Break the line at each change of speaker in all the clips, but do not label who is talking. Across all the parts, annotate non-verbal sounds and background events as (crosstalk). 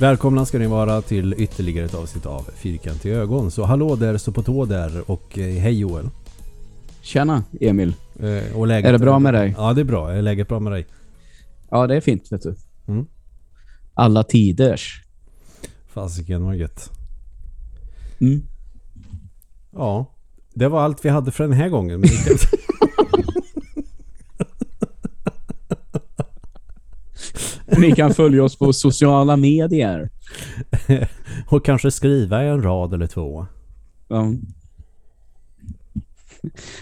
Välkomna ska ni vara till ytterligare ett avsnitt av Fyrkantiga ögon. Så hallå där, så på tå där och eh, hej Joel.
Tjena Emil.
Eh, och läget,
Är det bra med dig?
Ja, det är bra. Är läget bra med dig?
Ja, det är fint vet du.
Mm.
Alla tiders.
Fasiken vad gött.
Mm.
Ja, det var allt vi hade för den här gången. (laughs) Men vi kan...
Ni kan följa oss på sociala medier. (laughs)
och kanske skriva en rad eller två.
Ja.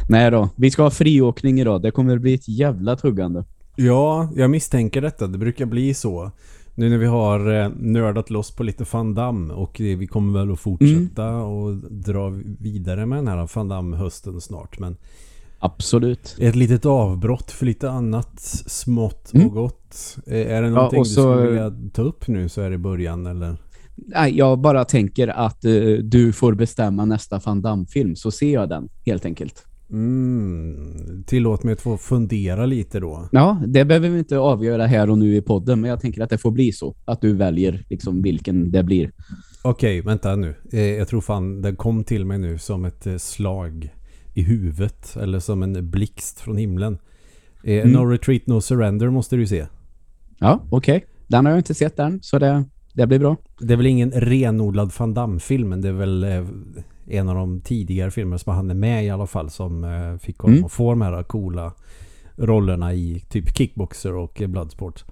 Nej då, vi ska ha friåkning idag. Det kommer bli ett jävla tuggande.
Ja, jag misstänker detta. Det brukar bli så. Nu när vi har eh, nördat loss på lite Van Damme och eh, vi kommer väl att fortsätta och dra vidare med den här Van Damme-hösten snart. Men
Absolut.
ett litet avbrott för lite annat smått och
Mm.
gott. Eh, Är det någonting du
så-
skulle vilja ta upp nu så är det i början eller?
Nej, jag bara tänker att eh, du får bestämma nästa Van Damme-film så ser jag den helt enkelt.
Mm, tillåt mig att få fundera lite då.
Ja, det behöver vi inte avgöra här och nu i podden men jag tänker att det får bli så. Att du väljer liksom vilken det blir.
Okej, vänta nu. Eh, Jag tror fan den kom till mig nu som ett eh, slag i huvudet. Eller som en blixt från himlen. Eh,
Mm.
No Retreat No Surrender måste du se.
Ja, okej. Den har jag inte sett än så det, det blir bra.
Det är väl ingen renodlad Van Damme-film men det är väl eh, en av de tidigare filmer som han är med i alla fall som eh, fick honom
Mm.
att få de här coola rollerna i typ kickboxer och bloodsport.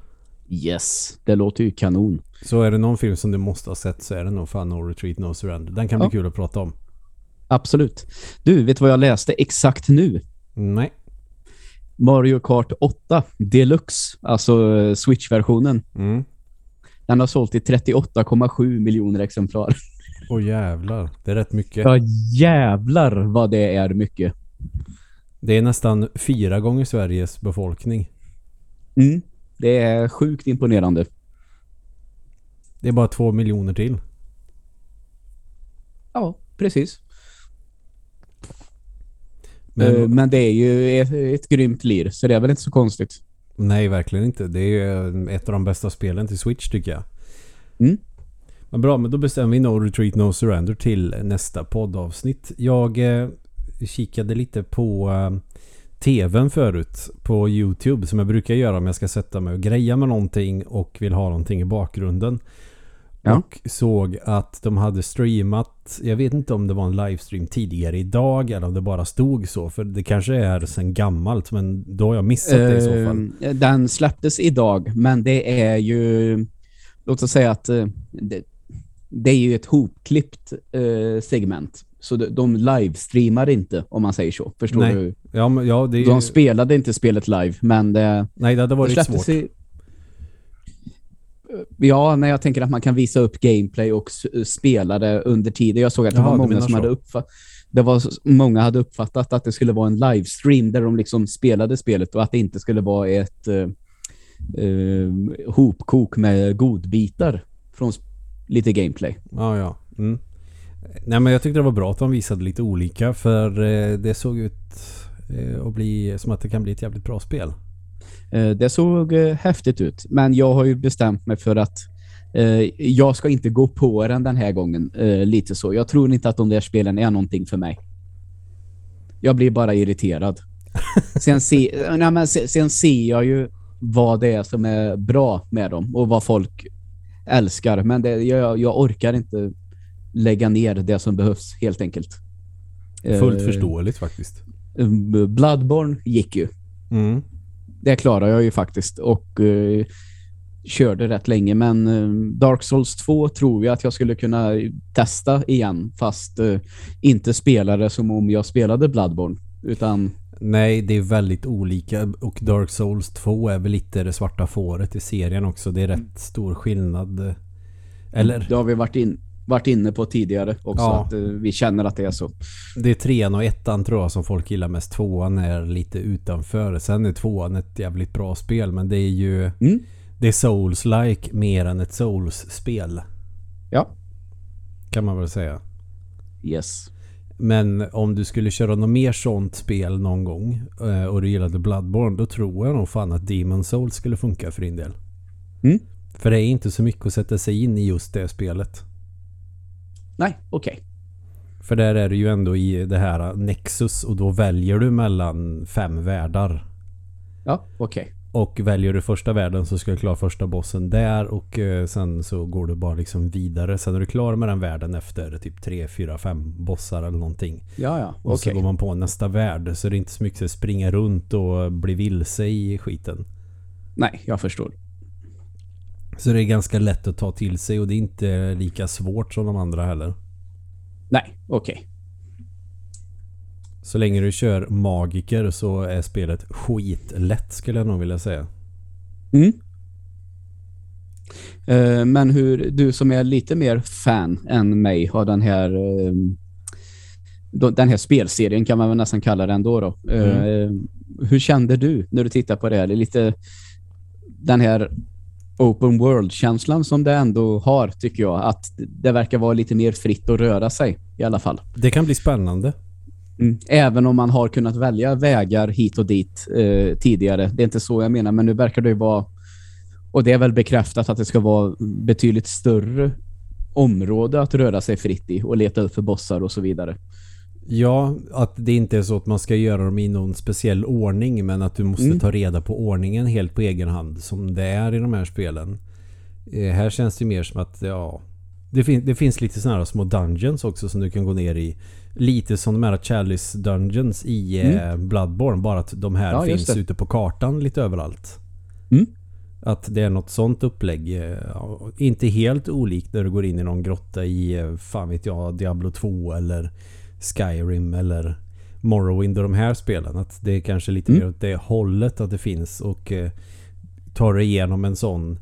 Yes, det låter ju kanon.
Så är det någon film som du måste ha sett så är det nog fan No Retreat No Surrender. Den kan bli
Ja.
kul att prata om.
Absolut. Du, vet vad jag läste exakt nu?
Nej.
Mario Kart 8 Deluxe, alltså eh, Switch-versionen.
Mm.
Den har sålt i 38,7 miljoner exemplar.
Åh jävlar. Det är rätt mycket.
Ja, jävlar vad det är mycket.
Det är nästan fyra gånger Sveriges befolkning.
Mm. Det är sjukt imponerande.
Det är bara två miljoner till.
Ja, precis.
Men,
Men, men det är ju ett, ett grymt lir, så det är väl inte så konstigt.
Nej, verkligen inte. Det är ju ett av de bästa spelen till Switch tycker jag.
Mm.
Men bra, men då bestämmer vi No Retreat No Surrender till nästa poddavsnitt. Jag eh, kikade lite på eh, TVn förut på YouTube som jag brukar göra om jag ska sätta mig och greja med någonting och vill ha någonting i bakgrunden.
Ja.
Och såg att de hade streamat, jag vet inte om det var en livestream tidigare idag eller om det bara stod så. För det kanske är sen gammalt men då har jag missat det i så fall.
Eh, Den släpptes idag, men det är ju... Låt oss säga att eh, det, det är ju ett hopklippt eh, segment. Så de, livestreamar inte, om man säger så. Förstår
Nej,
du?
Ja, men, ja det är
De spelade inte spelet live, men det,
Nej, det hade
det
varit
släpptes
svårt.
i... Ja, när jag tänker att man kan visa upp gameplay och spela det under tiden. Jag såg att det
Jaha,
var många som
så.
hade uppfattat det var s- många hade uppfattat att det skulle vara en livestream där de liksom spelade spelet och att det inte skulle vara ett eh, eh, hopkok med godbitar från lite gameplay.
Ja, ja. Mm. Nej, men jag tyckte det var bra att de visade lite olika för eh, det såg ut eh, att bli som att det kan bli ett jävligt bra spel.
Eh, det såg eh, häftigt ut, men jag har ju bestämt mig för att eh, jag ska inte gå på den den här gången. Lite så. Jag tror inte att de där spelen är någonting för mig. Jag blir bara irriterad. (laughs) Sen, se, nej, men sen, sen ser jag ju vad det är som är bra med dem och vad folk älskar. Men det, jag, jag orkar inte lägga ner det som behövs helt enkelt.
Fullt förståeligt faktiskt.
Bloodborne gick ju.
Mm.
Det klarar jag ju faktiskt och eh, körde rätt länge. Men eh, Dark Souls 2 tror jag att jag skulle kunna testa igen fast eh, inte spela det som om jag spelade Bloodborne. Utan
Nej, det är väldigt olika och Dark Souls 2 är väl lite det svarta fåret i serien också. Det är rätt stor skillnad. Eller?
det har vi varit, in, varit inne på tidigare också.
Ja.
Att eh, vi känner att det är så.
Det är trean och ettan tror jag som folk gillar mest. Tvåan är lite utanför. Sen är tvåan ett jävligt bra spel men det är ju
Mm.
det är Souls-like mer än ett Souls-spel.
Ja.
Kan man väl säga.
Yes.
Men om du skulle köra något mer sånt spel någon gång eh, och du gillade Bloodborne då tror jag nog fan att Demon Souls skulle funka för din del.
Mm.
För det är inte så mycket att sätta sig in i just det spelet.
Nej, okej. Okay.
För där är du ju ändå i det här Nexus och då väljer du mellan fem världar.
Ja, okej. Okay.
Och väljer du första världen så ska du klara första bossen där och eh, sen så går du bara liksom vidare. Sen är du klar med den världen efter typ 3, 4, 5 bossar eller någonting.
Ja, ja.
Och okay. så går man på nästa värld. Så det är inte så mycket att springa runt och bli vilse i skiten.
Nej, jag förstår.
Så det är ganska lätt att ta till sig och det är inte lika svårt som de andra heller.
Nej, okej. Okay.
Så länge du kör magiker så är spelet skitlätt skulle jag nog vilja säga.
Mm. Uh, men hur du som är lite mer fan än mig har den här uh, den här spelserien kan man väl nästan kalla den då. då. Mm. Uh, hur kände du när du tittar på det här? Det är lite den här open world-känslan som det ändå har tycker jag. Att det verkar vara lite mer fritt att röra sig i alla fall.
Det kan bli spännande.
Mm. Även om man har kunnat välja vägar hit och dit eh, tidigare. Det är inte så jag menar, men nu verkar det ju vara och det är väl bekräftat att det ska vara betydligt större område att röra sig fritt i och leta upp för bossar och så vidare.
Ja, att det inte är så att man ska göra dem i någon speciell ordning men att du måste mm. ta reda på ordningen helt på egen hand som det är i de här spelen. Eh, här känns det mer som att ja, det, fin det finns lite sådana här små dungeons också som du kan gå ner i. Lite som de här Chalice Dungeons i eh, mm. Bloodborne. Bara att de här ja, finns ute på kartan lite överallt.
Mm.
Att det är något sånt upplägg. Eh, inte helt olikt när du går in i någon grotta i, eh, fan vet jag, Diablo 2 eller Skyrim eller Morrowind och de här spelen. Att det är kanske lite mm. mer åt det hållet att det finns. Och eh, tar du igenom en sån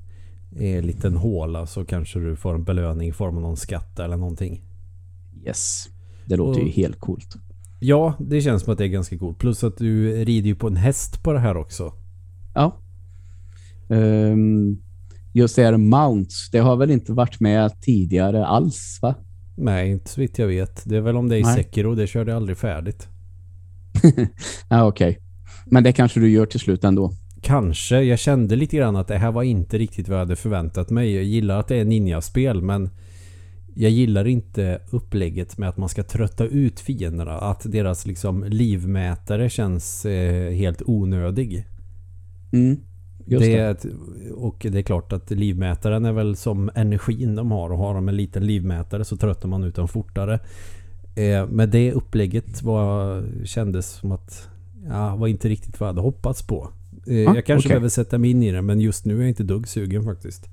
eh, liten håla så kanske du får en belöning i form av någon skatt eller någonting.
Yes. Det låter och, ju helt coolt.
Ja, det känns som att det är ganska coolt. Plus att du rider ju på en häst på det här också.
Ja. Um, just det här Mounts, det har väl inte varit med tidigare alls va?
Nej, inte så vitt jag vet. Det är väl om det är i Nej. Sekiro, det körde jag aldrig färdigt. (laughs)
ja, okej. Okay. Men det kanske du gör till slut ändå.
Kanske. Jag kände lite grann att det här var inte riktigt vad jag hade förväntat mig. Jag gillar att det är ninja-spel men jag gillar inte upplägget med att man ska trötta ut fienderna. Att deras liksom livmätare känns eh, helt onödig.
Mm,
det, det. Och det är klart att livmätaren är väl som energin de har. Och har de en liten livmätare så tröttar man ut dem fortare. Eh, men det upplägget var, kändes som att ja, var inte riktigt vad jag hade hoppats på. Eh, ah, jag kanske okay. behöver sätta mig in i det men just nu är jag inte dugg sugen faktiskt.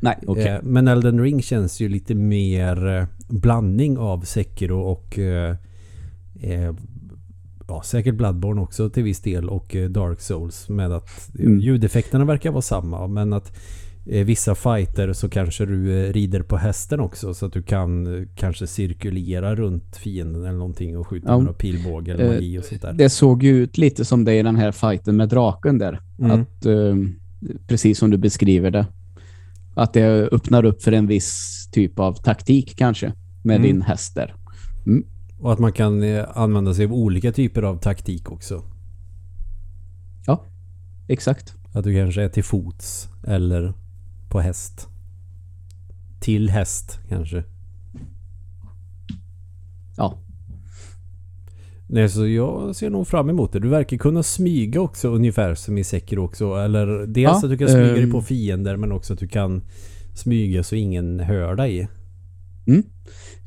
Nej, okay.
Eh, men Elden Ring känns ju lite mer eh, blandning av Sekiro och ja, säkert Bloodborne också till viss del och Dark Souls med att mm. ljudeffekterna verkar vara samma men att vissa fighter så kanske du rider på hästen också så att du kan kanske cirkulera runt fienden eller någonting och skjuta ja. med pilbåge eller magi och sånt där.
Det såg ju ut lite som det i den här fighten med draken där. Mm. Att precis som du beskriver det att det öppnar upp för en viss typ av taktik kanske med mm. din häst där. Mm.
Och att man kan eh, använda sig av olika typer av taktik också.
Ja, exakt.
Att du kanske är till fots eller på häst. Till häst kanske.
Ja.
Nej, så jag ser nog fram emot det. Du verkar kunna smyga också ungefär som i Sekiro också. Eller dels ja, att du kan smyga um, dig på ehm. fiender men också att du kan smyga så ingen hör dig.
Mm.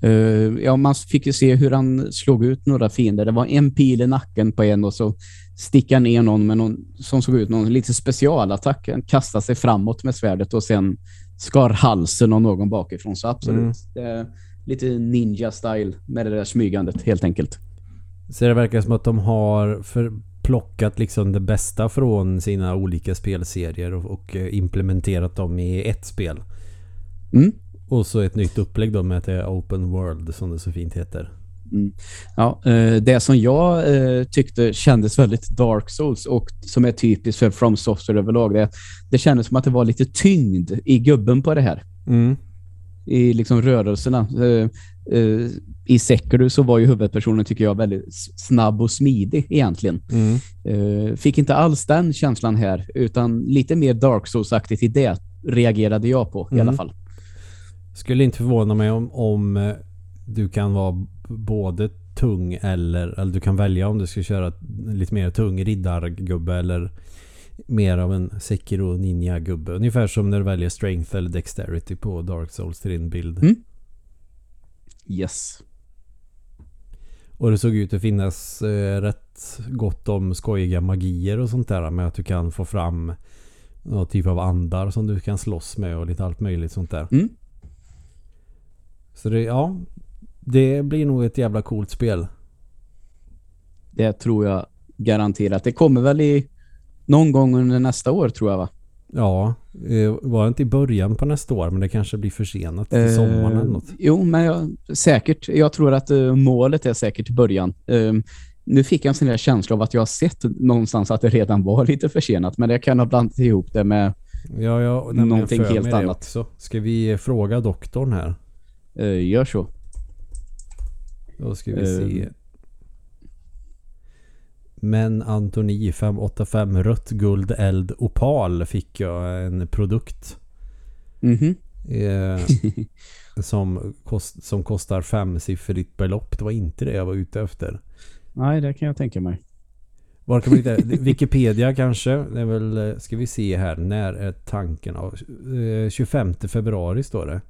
Uh, ja, man fick ju se hur han slog ut några fiender. Det var en pil i nacken på en och så stickade han ner någon med någon som såg ut någon lite specialattack. Han kastade sig framåt med svärdet och sen skar halsen av någon bakifrån. Så absolut. Mm. lite ninja-style med det där smygandet helt enkelt.
Så det verkar som att de har plockat liksom det bästa från sina olika spelserier och, och eh, implementerat dem i ett spel.
Mm.
Och så ett nytt upplägg då med att det är Open World som det så fint heter.
Mm. Ja, eh, det som jag eh, tyckte kändes väldigt Dark Souls och som är typiskt för From Software överlag, det, det kändes som att det var lite tyngd i gubben på det här.
Mm.
I liksom rörelserna i Sekiro så var ju huvudpersonen tycker jag väldigt snabb och smidig egentligen.
Mm.
Fick inte alls den känslan här utan lite mer Dark Souls-aktigt i det reagerade jag på i
Mm.
alla fall.
Skulle inte förvåna mig om, om eh, du kan vara både tung eller, eller du kan välja om du ska köra lite mer tung riddargubbe eller mer av en Sekiro ninja gubbe. Ungefär som när du väljer strength eller dexterity på Dark Souls till din bild.
Mm. Yes.
Och det såg ut att finnas eh, rätt gott om skojiga magier och sånt där med att du kan få fram någon typ av andar som du kan slåss med och lite allt möjligt sånt där.
Mm.
Så det, ja, det blir nog ett jävla coolt spel.
Det tror jag garanterat. Det kommer väl i någon gång under nästa år tror jag va?
Ja, eh, var det inte i början på nästa år men det kanske blir försenat till sommaren eller något.
Eh, Jo, men jag, säkert. Jag tror att eh, målet är säkert i början. Eh, nu fick jag en sån där känsla av att jag har sett någonstans att det redan var lite försenat, men jag kan ha blandat ihop det med
Ja, ja,
Någonting helt annat.
Också. Ska vi eh, fråga doktorn här?
Eh, gör så.
Då ska vi
Eh.
se. Men Antoni 585 rött guld eld opal fick jag en produkt.
Mhm.
Eh, (laughs) som, kost, som kostar femsiffrigt belopp. Det var inte det jag var ute efter.
Nej, det kan jag tänka mig.
Var kan man hitta? Wikipedia kanske? Det är väl, eh, ska vi se här. När är tanken? av? Eh, 25 februari står det.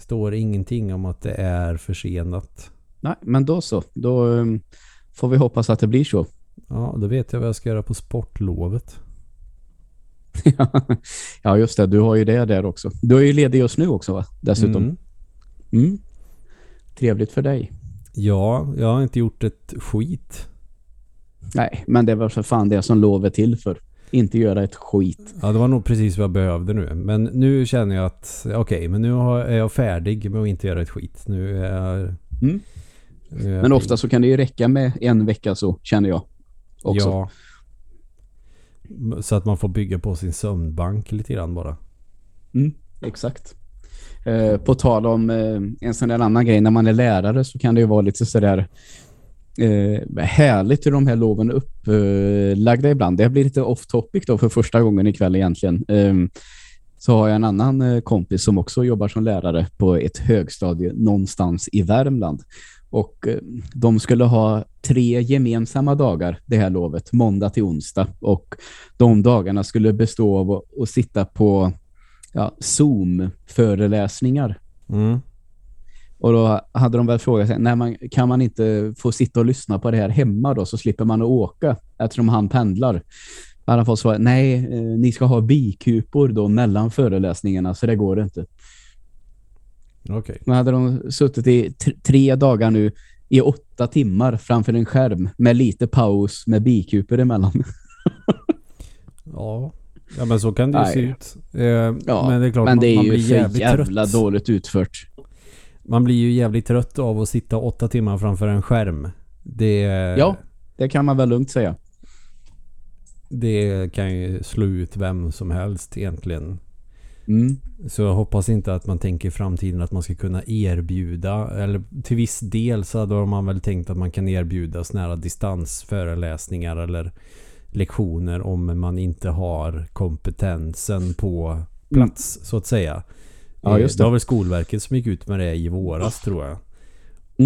Står ingenting om att det är försenat.
Nej, men då så. Då eh, får vi hoppas att det blir så. (laughs)
Ja, då vet jag vad jag ska göra på sportlovet.
ja, just det. Du har ju det där också. Du är ju ledig just nu också, va? Dessutom.
Mm.
Mm. Trevligt för dig.
Ja, jag har inte gjort ett skit.
Nej, men det var för fan det som lov är till för. Inte göra ett skit.
Ja, det var nog precis vad jag behövde nu. Men nu känner jag att okej, men nu är jag färdig med att inte göra ett skit. Nu är jag...
Mm.
nu är jag
Men ofta så kan det ju räcka med en vecka så, känner jag. Också.
Ja. Så att man får bygga på sin sömnbank lite grann bara.
Mm, exakt. Eh, på tal om eh, en sån där annan grej, när man är lärare så kan det ju vara lite sådär eh, härligt hur de här loven är upplagda ibland. Det blir lite off topic då för första gången ikväll egentligen. Eh, så har jag en annan eh, kompis som också jobbar som lärare på ett högstadie någonstans i Värmland. Och eh, de skulle ha tre gemensamma dagar det här lovet, måndag till onsdag. Och de dagarna skulle bestå av att, att sitta på ja, Zoom-föreläsningar.
Mm.
Och då hade de väl frågat sig, nej, man, kan man inte få sitta och lyssna på det här hemma då så slipper man att åka eftersom han pendlar. Han har fått svar, nej, eh, ni ska ha bikupor då mellan föreläsningarna så det går inte.
Okej.
Nu hade de suttit i tre dagar nu i åtta timmar framför en skärm med lite paus med bikupor emellan. (laughs)
Ja. ja, men så kan det ju
Nej.
se ut. Eh,
Ja,
men det är klart,
Men
man,
det är
man
ju
blir jävligt
jävla
trött.
dåligt utfört.
Man blir ju jävligt trött av att sitta åtta timmar framför en skärm. Det,
Ja, det kan man väl lugnt säga.
det kan ju slå ut vem som helst egentligen.
Mm.
Så jag hoppas inte att man tänker i framtiden att man ska kunna erbjuda, eller till viss del så hade man väl tänkt att man kan erbjuda här distansföreläsningar eller lektioner om man inte har kompetensen på plats så att säga.
Ja, just
det
det.
var väl Skolverket som gick ut med det i våras tror jag.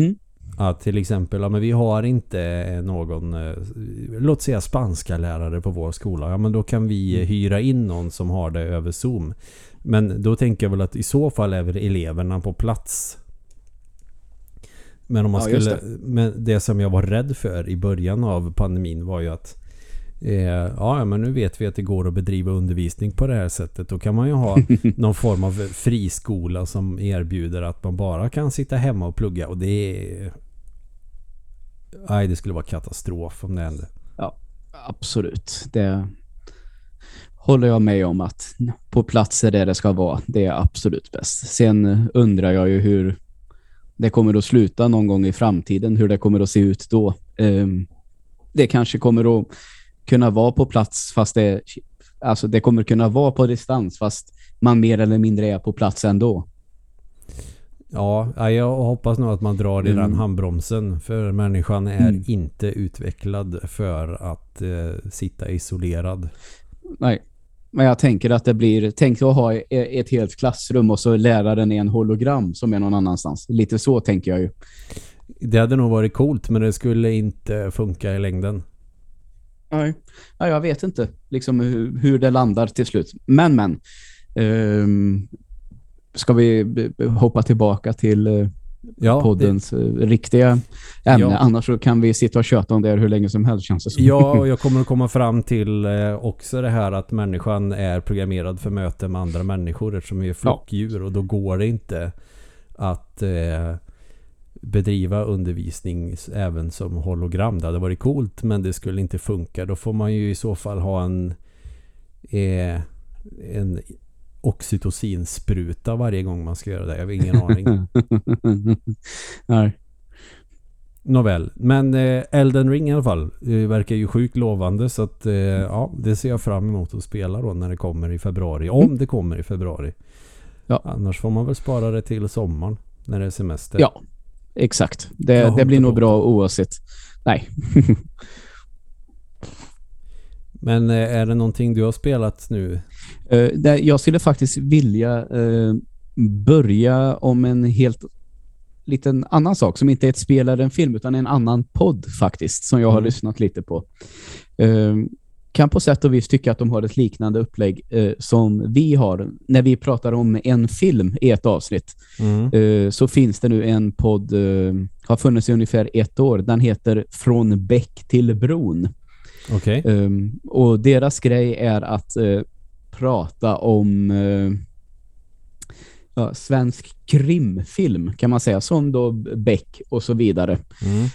Mm.
Att till exempel, ja men vi har inte någon, eh, låt säga spanska lärare på vår skola. Ja men då kan vi eh, hyra in någon som har det över Zoom. Men då tänker jag väl att i så fall är väl eleverna på plats. Men om man
Ja,
skulle, men det som jag var rädd för i början av pandemin var ju att ja men nu vet vi att det går att bedriva undervisning på det här sättet. Då kan man ju ha (laughs) någon form av friskola som erbjuder att man bara kan sitta hemma och plugga och det är... Nej, det skulle vara katastrof om det hände.
Absolut. Det håller jag med om att på platser där det ska vara, det är absolut bäst. Sen undrar jag ju hur det kommer att sluta någon gång i framtiden, hur det kommer att se ut då. Ehm, Det kanske kommer att kunna vara på plats fast det, alltså det kommer kunna vara på distans fast man mer eller mindre är på plats ändå.
Ja, ja, jag hoppas nog att man drar i
Mm.
den handbromsen. För människan är
Mm.
inte utvecklad för att eh, sitta isolerad.
Nej, Men jag tänker att det blir, tänk att ha e- ett helt klassrum och så läraren är en hologram som är någon annanstans. Lite så tänker jag ju.
Det hade nog varit coolt men det skulle inte funka i längden.
Nej, ja, jag vet inte liksom hur, hur det landar till slut. Men, men. Um, ska vi hoppa tillbaka till uh, ja, poddens det... uh, riktiga ämne? Ja. Annars så kan vi sitta och köta om det hur länge som helst känns det som.
Ja, (laughs) och jag kommer att komma fram till uh, också det här att människan är programmerad för möte med andra människor eftersom vi är flockdjur och då går det inte att bedriva undervisning även som hologram. Det hade varit coolt men det skulle inte funka. Då får man ju i så fall ha en eh, en oxytocinspruta varje gång man ska göra det. Jag har ingen aning. (laughs) Nej. Nåväl, men eh, Elden Ring i alla fall eh, verkar ju sjukt lovande så att eh, ja, det ser jag fram emot att spela då när det kommer i februari. Om mm. det kommer i februari. Ja. Annars får man väl spara det till sommaren när det är semester.
Ja, exakt. Det, det blir nog bra oavsett. Nej. (laughs)
Men eh, är det någonting du har spelat nu?
Uh, jag skulle faktiskt vilja uh, börja om en helt liten annan sak som inte är ett spel eller en film utan en annan podd faktiskt som jag har mm. lyssnat lite på. Kan på sätt och vis tycka att de har ett liknande upplägg eh, som vi har. När vi pratar om en film i ett avsnitt mm. eh, så finns det nu en podd, eh, har funnits i ungefär ett år. Den heter Från bäck till bron.
Okay.
Um, och deras grej är att uh, prata om uh, ja, svensk krimfilm kan man säga, som då Beck och så vidare. Mm.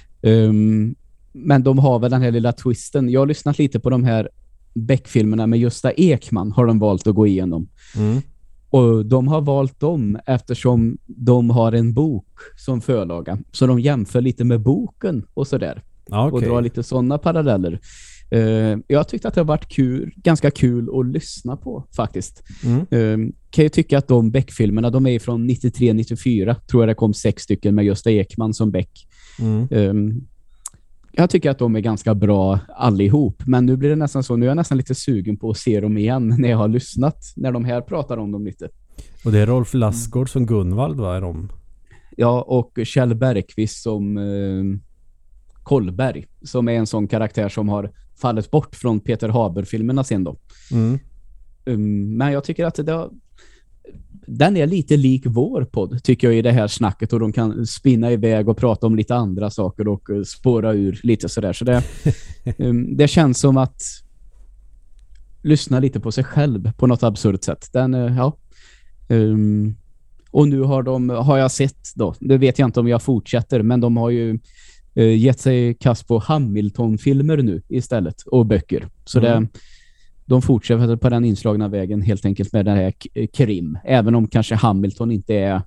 Um, men de har väl den här lilla twisten. Jag har lyssnat lite på de här Beck-filmerna med Gösta Ekman har de valt att gå igenom. Mm. Och de har valt dem eftersom de har en bok som förlaga. Så de jämför lite med boken och sådär. Okay. Och drar lite sådana paralleller. Uh, jag tyckte att det har varit kul, ganska kul att lyssna på faktiskt. Mm. Uh, kan ju tycka att de Beck-filmerna, de är från 93-94. Tror jag det kom sex stycken med Gösta Ekman som Beck. Mm. Um, jag tycker att de är ganska bra allihop. Men nu blir det nästan så, nu är jag nästan lite sugen på att se dem igen (laughs) när jag har lyssnat. När de här pratar om dem lite.
Och det är Rolf Lassgård som Gunvald, va? Är de?
Ja, och Kjell Bergqvist som uh, Kolberg. Som är en sån karaktär som har fallit bort från Peter Haber-filmerna sen då. Mm. Um, men jag tycker att det har, den är lite lik vår podd tycker jag i det här snacket och de kan spinna iväg och prata om lite andra saker och uh, spåra ur lite sådär. Så det, um, (laughs) det känns som att lyssna lite på sig själv på något absurt sätt. Den, uh, ja. Um, och nu har de, har jag sett då, det vet jag inte om jag fortsätter, men de har ju uh, gett sig kast på Hamilton-filmer nu istället och böcker. Så mm. det, de fortsätter på den inslagna vägen helt enkelt med den här krim. Även om kanske Hamilton inte är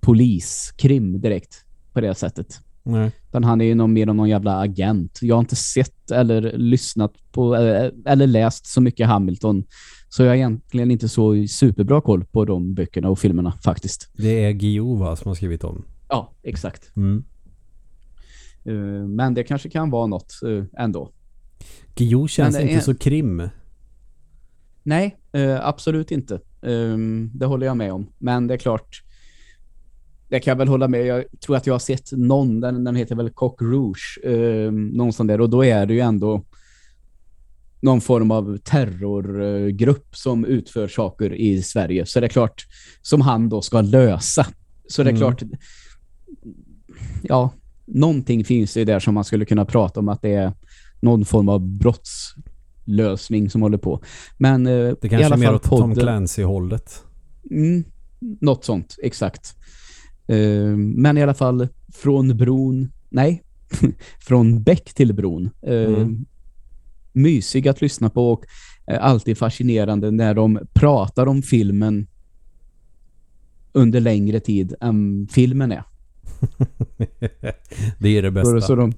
poliskrim direkt på det sättet. Nej. Utan han är ju någon, mer någon jävla agent. Jag har inte sett eller lyssnat på eller, läst så mycket Hamilton. Så jag har egentligen inte så superbra koll på de böckerna och filmerna faktiskt.
Det är Gio va, som har skrivit om.
Ja, exakt. Mm. Uh, men det kanske kan vara något uh, ändå.
Gio känns inte är... så krim.
Nej, uh, absolut inte. Um, det håller jag med om. Men det är klart, det kan jag väl hålla med. Jag tror att jag har sett någon, den, den heter väl Cock Rouge, uh, någon sån där. Och då är det ju ändå någon form av terrorgrupp som utför saker i Sverige. Så det är klart, som han då ska lösa. Så det är mm. klart, ja, någonting finns det där som man skulle kunna prata om att det är någon form av brottslösning som håller på. Men eh,
det kanske i alla är mer åt Tom Clancy-hållet.
Mm, något sånt, exakt. Eh, men i alla fall från bron, nej, (laughs) från bäck till bron. Eh, mm. Mysig att lyssna på och eh, alltid fascinerande när de pratar om filmen under längre tid än filmen är. (laughs)
det är det bästa.
Så, de,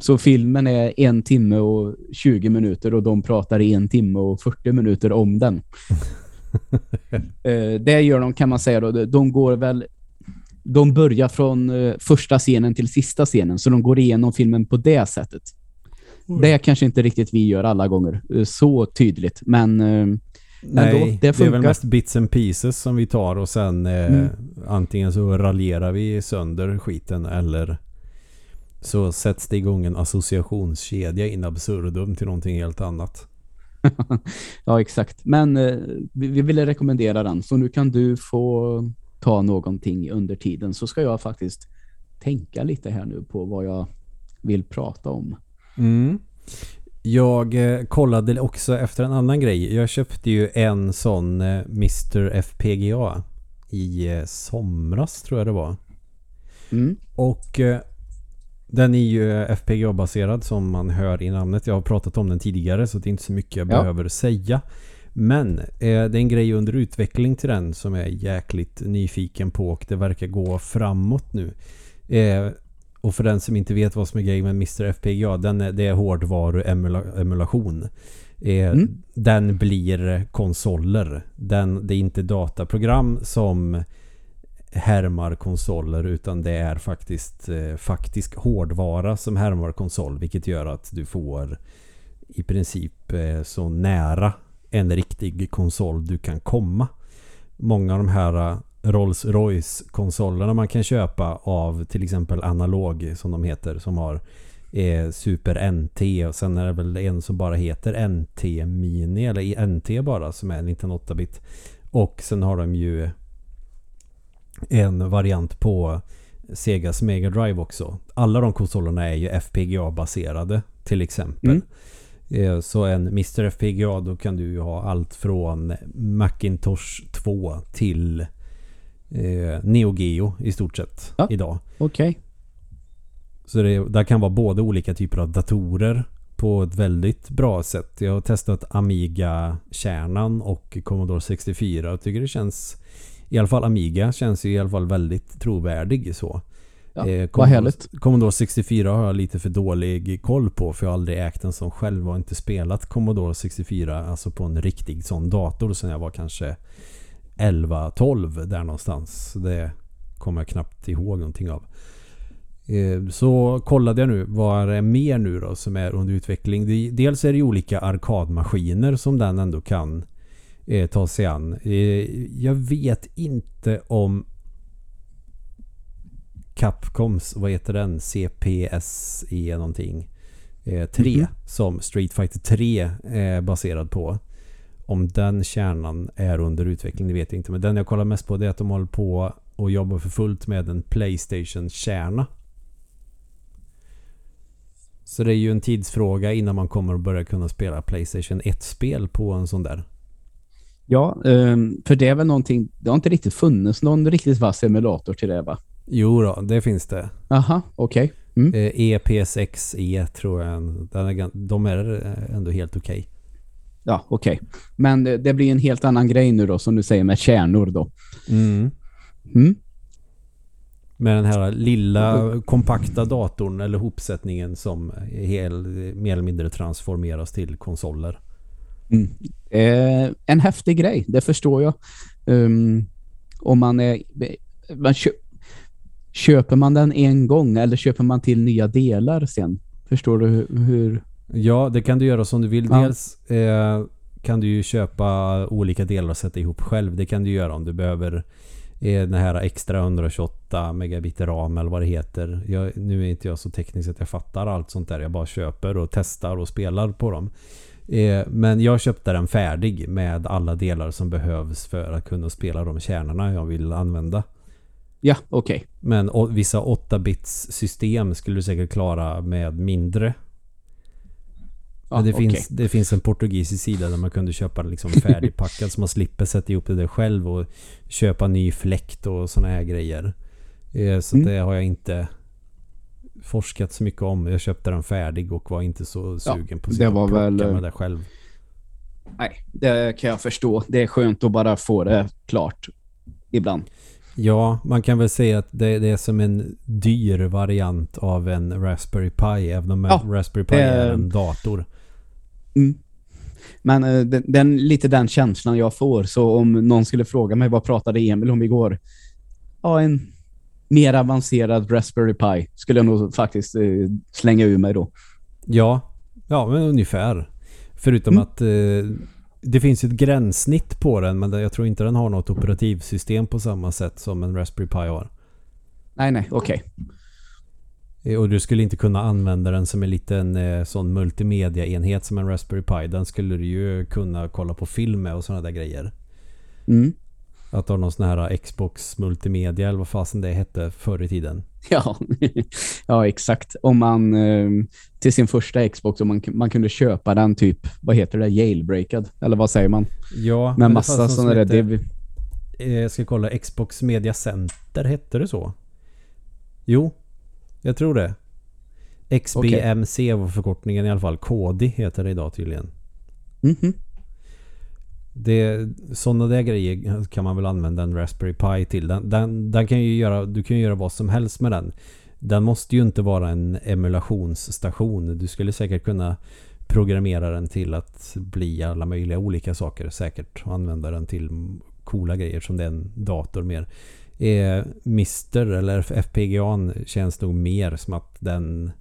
så filmen är en timme och 20 minuter och de pratar i en timme och 40 minuter om den. (laughs) eh, det gör de kan man säga då. De går väl de börjar från eh, första scenen till sista scenen så de går igenom filmen på det sättet. Det är kanske inte riktigt vi gör alla gånger. eh, Så tydligt. Men
Nej,
Ändå,
det,
det
är väl
funkar.
mest bits and pieces som vi tar och sen eh,
Mm.
antingen så raljerar vi sönder skiten eller så sätts det igång en associationskedja in absurdum till någonting helt annat. (laughs)
ja, exakt. Men eh, vi, vi ville rekommendera den. Så nu kan du få ta någonting under tiden. Så ska jag faktiskt tänka lite här nu på vad jag vill prata om.
Mm. Jag eh, kollade också efter en annan grej. Jag köpte ju en sån eh, Mr. FPGA i eh, somras tror jag det var.
Mm.
Och eh, den är ju FPGA-baserad som man hör i namnet. Jag har pratat om den tidigare så det är inte så mycket jag
Ja.
behöver säga. Men eh, det är en grej under utveckling till den som jag är jäkligt nyfiken på och det verkar gå framåt nu. Eh, och för den som inte vet vad som är grejen med Mr. FPGA, den är, det är hårdvaruemulation. Eh,
Mm.
Den blir konsoler. Den, det är inte dataprogram som härmar konsoler utan det är faktiskt eh, faktisk hårdvara som härmar konsol vilket gör att du får i princip eh, så nära en riktig konsol du kan komma. Många av de här eh, Rolls Royce konsolerna man kan köpa av till exempel Analog som de heter som har eh, Super NT och sen är det väl en som bara heter NT Mini eller NT bara som är en liten 8-bit. Och sen har de ju en variant på Segas Mega Drive också. Alla de konsolerna är ju FPGA-baserade till exempel.
Mm.
Eh, Så en Mr. FPGA då kan du ju ha allt från Macintosh 2 till eh, Neo Geo i stort sett
Ja.
idag.
Okej.
Så det, där kan vara både olika typer av datorer på ett väldigt bra sätt. Jag har testat Amiga-kärnan och Commodore 64 och tycker det känns i alla fall Amiga känns ju i alla fall väldigt trovärdig så.
Ja,
Eh,
vad härligt.
Commodore 64 har jag lite för dålig koll på för jag har aldrig ägt en sån själv och inte spelat Commodore 64 alltså på en riktig sån dator sen jag var kanske 11-12 där någonstans. Det kommer jag knappt ihåg någonting av. Eh, Så kollade jag nu vad är det mer nu då som är under utveckling. Dels är det ju olika arkadmaskiner som den ändå kan eh, ta sig an. Eh, jag vet inte om Capcoms, vad heter den? CPSE någonting. Eh, 3
Mhm.
som Street Fighter 3 är baserad på. Om den kärnan är under utveckling, det vet jag inte. Men den jag kollar mest på det är att de håller på och jobbar för fullt med en Playstation-kärna. Så det är ju en tidsfråga innan man kommer att börja kunna spela Playstation 1-spel på en sån där.
Ja, ehm, för det är väl någonting, det har inte riktigt funnits någon riktigt vass emulator till det va?
Jo då, det finns det.
Aha, okej. Mm.
Eh, EPS6E tror jag. De är eh, ändå helt okej.
Ja, okej. Men det, blir en helt annan grej nu då, som du säger med kärnor då.
Mm.
Mm.
Med den här lilla kompakta datorn eller hopsättningen som hel, mer eller mindre transformeras till konsoler.
Mm. Eh, en häftig grej, det förstår jag. Ehm, om man är... Man kö, köper man den en gång eller köper man till nya delar sen? Förstår du hur... hur
Ja, det kan du göra som du vill.
Ja.
Dels eh, kan du ju köpa olika delar och sätta ihop själv. Det kan du göra om du behöver eh, den här extra 128 megabit ram eller vad det heter. Jag, nu är inte jag så teknisk att jag fattar allt sånt där. Jag bara köper och testar och spelar på dem. Eh, men jag köpte den färdig med alla delar som behövs för att kunna spela de kärnorna jag vill använda.
ja, okej.
Men å, vissa 8-bits system skulle du säkert klara med mindre.
Ja,
Men det,
okej.
finns, det finns en portugisisk sida där man kunde köpa liksom (laughs) färdigpackad så man slipper sätta ihop det där själv och köpa ny fläkt och såna här grejer. Eh, Så
Mm.
det har jag inte forskat så mycket om. Jag köpte den färdig och var inte så sugen på att
det var
och
väl, eh,
med det själv.
Nej, det kan jag förstå. Det är skönt att bara få det klart ibland.
Ja, man kan väl säga att det, det är som en dyr variant av en Raspberry Pi. Även om
Ja,
Raspberry Pi är
eh,
en dator.
Mm. Men eh, den, den, lite den känslan jag får. Så om någon skulle fråga mig vad pratade Emil om igår? Ja, en mer avancerad Raspberry Pi skulle jag nog faktiskt eh, slänga ur mig då.
Ja, Ja, men ungefär. Förutom
Mm.
att eh, det finns ett gränssnitt på den men jag tror inte den har något operativsystem på samma sätt som en Raspberry Pi har.
Nej, nej, okej.
Eh, Och du skulle inte kunna använda den som en liten eh, sån multimedia-enhet som en Raspberry Pi. Den skulle du ju kunna kolla på film med och sådana där grejer.
Mm.
Att ha någon sån här Xbox multimedia eller vad fasen det hette förr i tiden. (laughs)
Ja. ja, exakt. Om man eh, till sin första Xbox, om man, man kunde köpa den typ, vad heter det, jailbreakad? Eller vad säger man?
Ja,
Med massa sådana där... Det,
Eh, Jag ska kolla. Xbox Media Center, hette det så? Jo, jag tror det. XBMC var förkortningen i alla fall. KD heter det idag tydligen.
Mhm.
Det, sådana där grejer kan man väl använda en Raspberry Pi till. Den, den, den kan ju göra, du kan ju göra vad som helst med den. Den måste ju inte vara en emulationsstation. Du skulle säkert kunna programmera den till att bli alla möjliga olika saker säkert. Och använda den till coola grejer som det är en dator mer. Eh, Mister eller FPGA känns nog mer som att den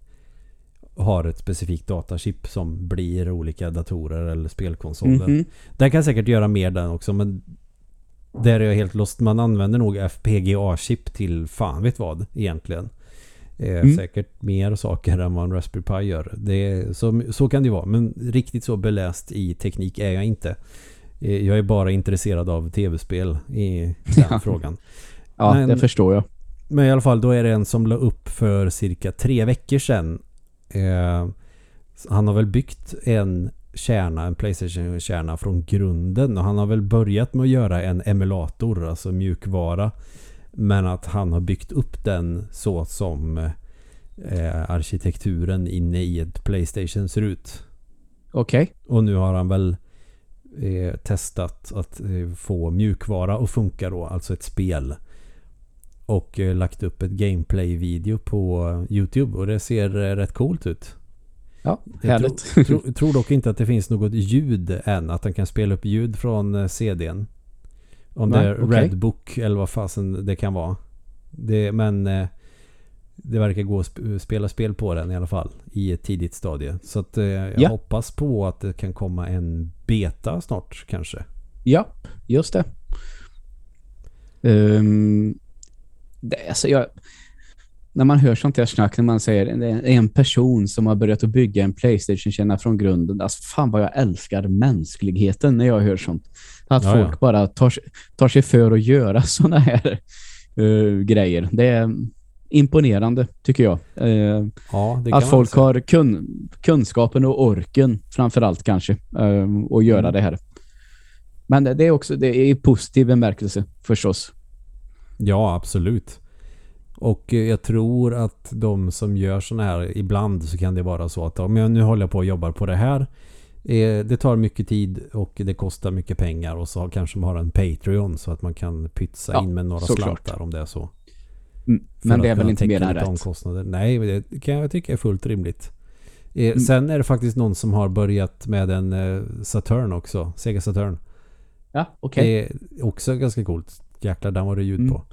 har ett specifikt datachip som blir olika datorer eller spelkonsoler.
Mhm.
Den kan säkert göra mer den också men där är jag helt lost. Man använder nog FPGA-chip till fan vet vad egentligen. Eh,
Mm.
Säkert mer saker än vad en Raspberry Pi gör. Det så, så kan det ju vara. Men riktigt så beläst i teknik är jag inte. Eh, jag är bara intresserad av tv-spel i den frågan.
Ja,
Men-
det förstår jag.
Men i alla fall, då är det en som la upp för cirka tre veckor sedan. Eh, han har väl byggt en kärna, en Playstation-kärna från grunden. Och han har väl börjat med att göra en emulator, alltså mjukvara. Men att han har byggt upp den så som eh, arkitekturen inne i ett Playstation ser ut.
Okej.
Och nu har han väl eh, testat att eh, få mjukvara att funka då, alltså ett spel. Och eh, lagt upp ett gameplay-video på eh, Youtube och det ser eh, rätt coolt ut.
Ja,
Jag
härligt.
Tror, tror, tror dock inte att det finns något ljud än, att den kan spela upp ljud från CDn. Om
Nej,
det är
okej.
Redbook eller vad fasen det kan vara. Det, men det verkar gå att sp- spela spel på den i alla fall i ett tidigt stadie. Så att, jag
Ja.
hoppas på att det kan komma en beta snart kanske.
Ja, just det. Ehm, det alltså jag, när man hör sånt här snack, när man säger det en person som har börjat att bygga en Playstation-känna från grunden. Alltså fan vad jag älskar mänskligheten när jag hör sånt. Att
Ja,
folk
ja.
bara tar, tar sig för att göra (laughs) såna här eh, grejer. Det är imponerande tycker jag. Eh,
Ja, det
att folk
säga.
har kun, kunskapen och orken framförallt kanske um, att göra
Mm.
det här. Men det är också det är i positiv bemärkelse förstås.
Ja, absolut. Och eh, jag tror att de som gör sådana här, ibland så kan det vara så att om jag nu håller jag på och jobbar på det här. Eh, det tar mycket tid och det kostar mycket pengar och så kanske man har en Patreon så att man kan pytsa
Ja,
in med några slantar om det är så.
Mm, Men det är väl inte mer än rätt.
omkostnader. Nej, det kan jag tycka är fullt rimligt. Eh,
Mm.
Sen är det faktiskt någon som har börjat med en Saturn också. Sega Saturn.
Ja, okej.
Det är också ganska coolt. Jäklar, den var det ljud
Mm.
på.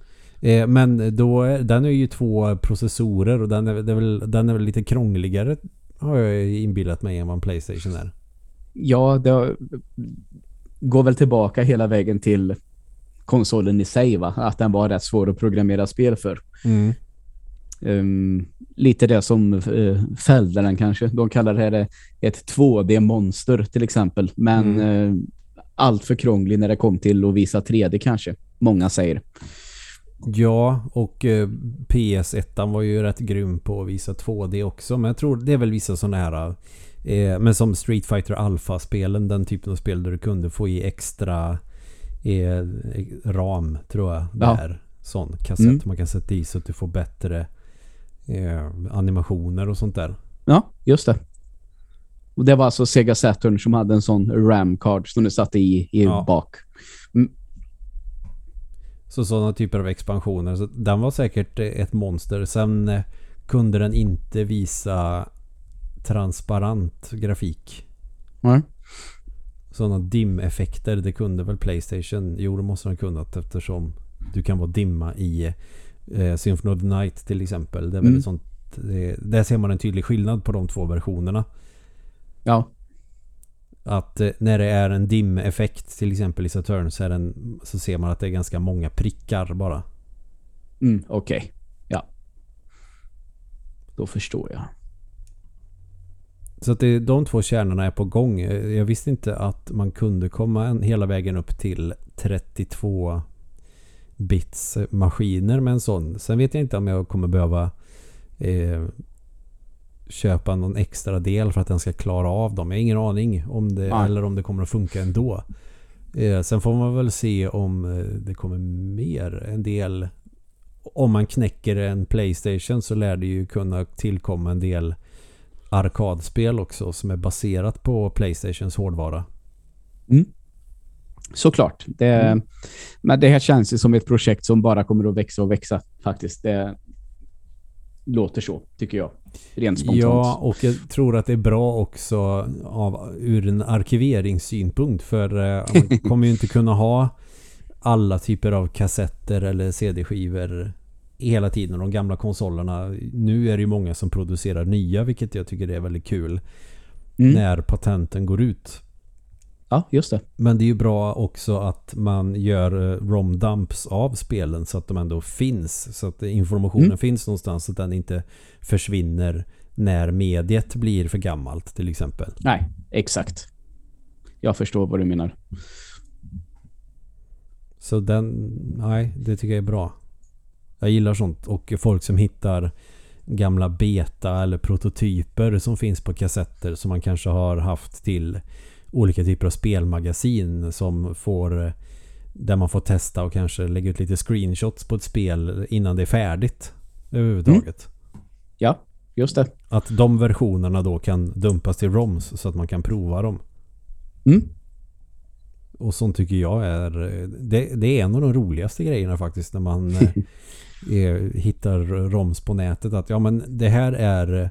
Eh, men då är, den är ju två processorer och den är, det är väl, den är väl lite krångligare har jag inbillat mig än vad en Playstation är.
Ja, det går väl tillbaka hela vägen till konsolen i sig va? Att den var rätt svår att programmera spel för. Ehm, lite det som uh, fällde den kanske. De kallar det här ett 2D-monster till exempel. Men eh, allt för krånglig när det kom till att visa 3D kanske. Många säger.
Ja, och eh, PS1 var ju rätt grym på att visa 2D också. Men jag tror det är väl vissa sådana här eh, Men som Street Fighter Alpha-spelen, den typen av spel där du kunde få i extra eh, ram, tror jag.
Ja.
Där. Sån kassett
Mm.
man kan sätta i så att du får bättre eh, animationer och sånt där.
Ja, just det. Och det var alltså Sega Saturn som hade en sån RAM-card som du satte i, i
Ja.
bak.
Så sådana typer av expansioner. Så den var säkert eh, ett monster. Sen eh, kunde den inte visa transparent grafik.
Ja.
Sådana dim-effekter, det kunde väl Playstation? Jo, det måste den kunnat eftersom du kan vara dimma i eh, Symphony of the Night till exempel. Det är väl
Mm.
sånt, det, där ser man en tydlig skillnad på de två versionerna.
Ja.
Att eh, när det är en dim-effekt till exempel i Saturn så, är den, så ser man att det är ganska många prickar bara.
Mm, Okej. Ja. Då förstår jag.
Så att det, de två kärnorna är på gång. Jag visste inte att man kunde komma en, hela vägen upp till 32 bits maskiner med en sån. Sen vet jag inte om jag kommer behöva eh, köpa någon extra del för att den ska klara av dem. Jag har ingen aning om det
Nej.
eller om det kommer att funka ändå. Eh, sen får man väl se om eh, det kommer mer. En del om man knäcker en Playstation så lär det ju kunna tillkomma en del arkadspel också som är baserat på Playstations hårdvara.
Såklart. Det,
Mm.
Men det här känns ju som ett projekt som bara kommer att växa och växa faktiskt. Det låter så, tycker jag. Rent spontant.
Ja, och jag tror att det är bra också av, ur en arkiveringssynpunkt. För eh, (laughs) man kommer ju inte kunna ha alla typer av kassetter eller CD-skivor hela tiden. De gamla konsolerna. Nu är det ju många som producerar nya, vilket jag tycker är väldigt kul.
Mm.
När patenten går ut.
Ja, just det.
Men det är ju bra också att man gör eh, ROM-dumps av spelen så att de ändå finns. Så att informationen
Mm.
finns någonstans så att den inte försvinner när mediet blir för gammalt till exempel.
Nej, exakt. Jag förstår vad du menar.
Så den, nej, det tycker jag är bra. Jag gillar sånt och folk som hittar gamla beta eller prototyper som finns på kassetter som man kanske har haft till olika typer av spelmagasin som får där man får testa och kanske lägga ut lite screenshots på ett spel innan det är färdigt överhuvudtaget.
Ja, just det.
Att de versionerna då kan dumpas till ROMs så att man kan prova dem.
Mm.
Och sånt tycker jag är det, det är en av de roligaste grejerna faktiskt när man (laughs) eh, hittar ROMs på nätet. Att ja men det här är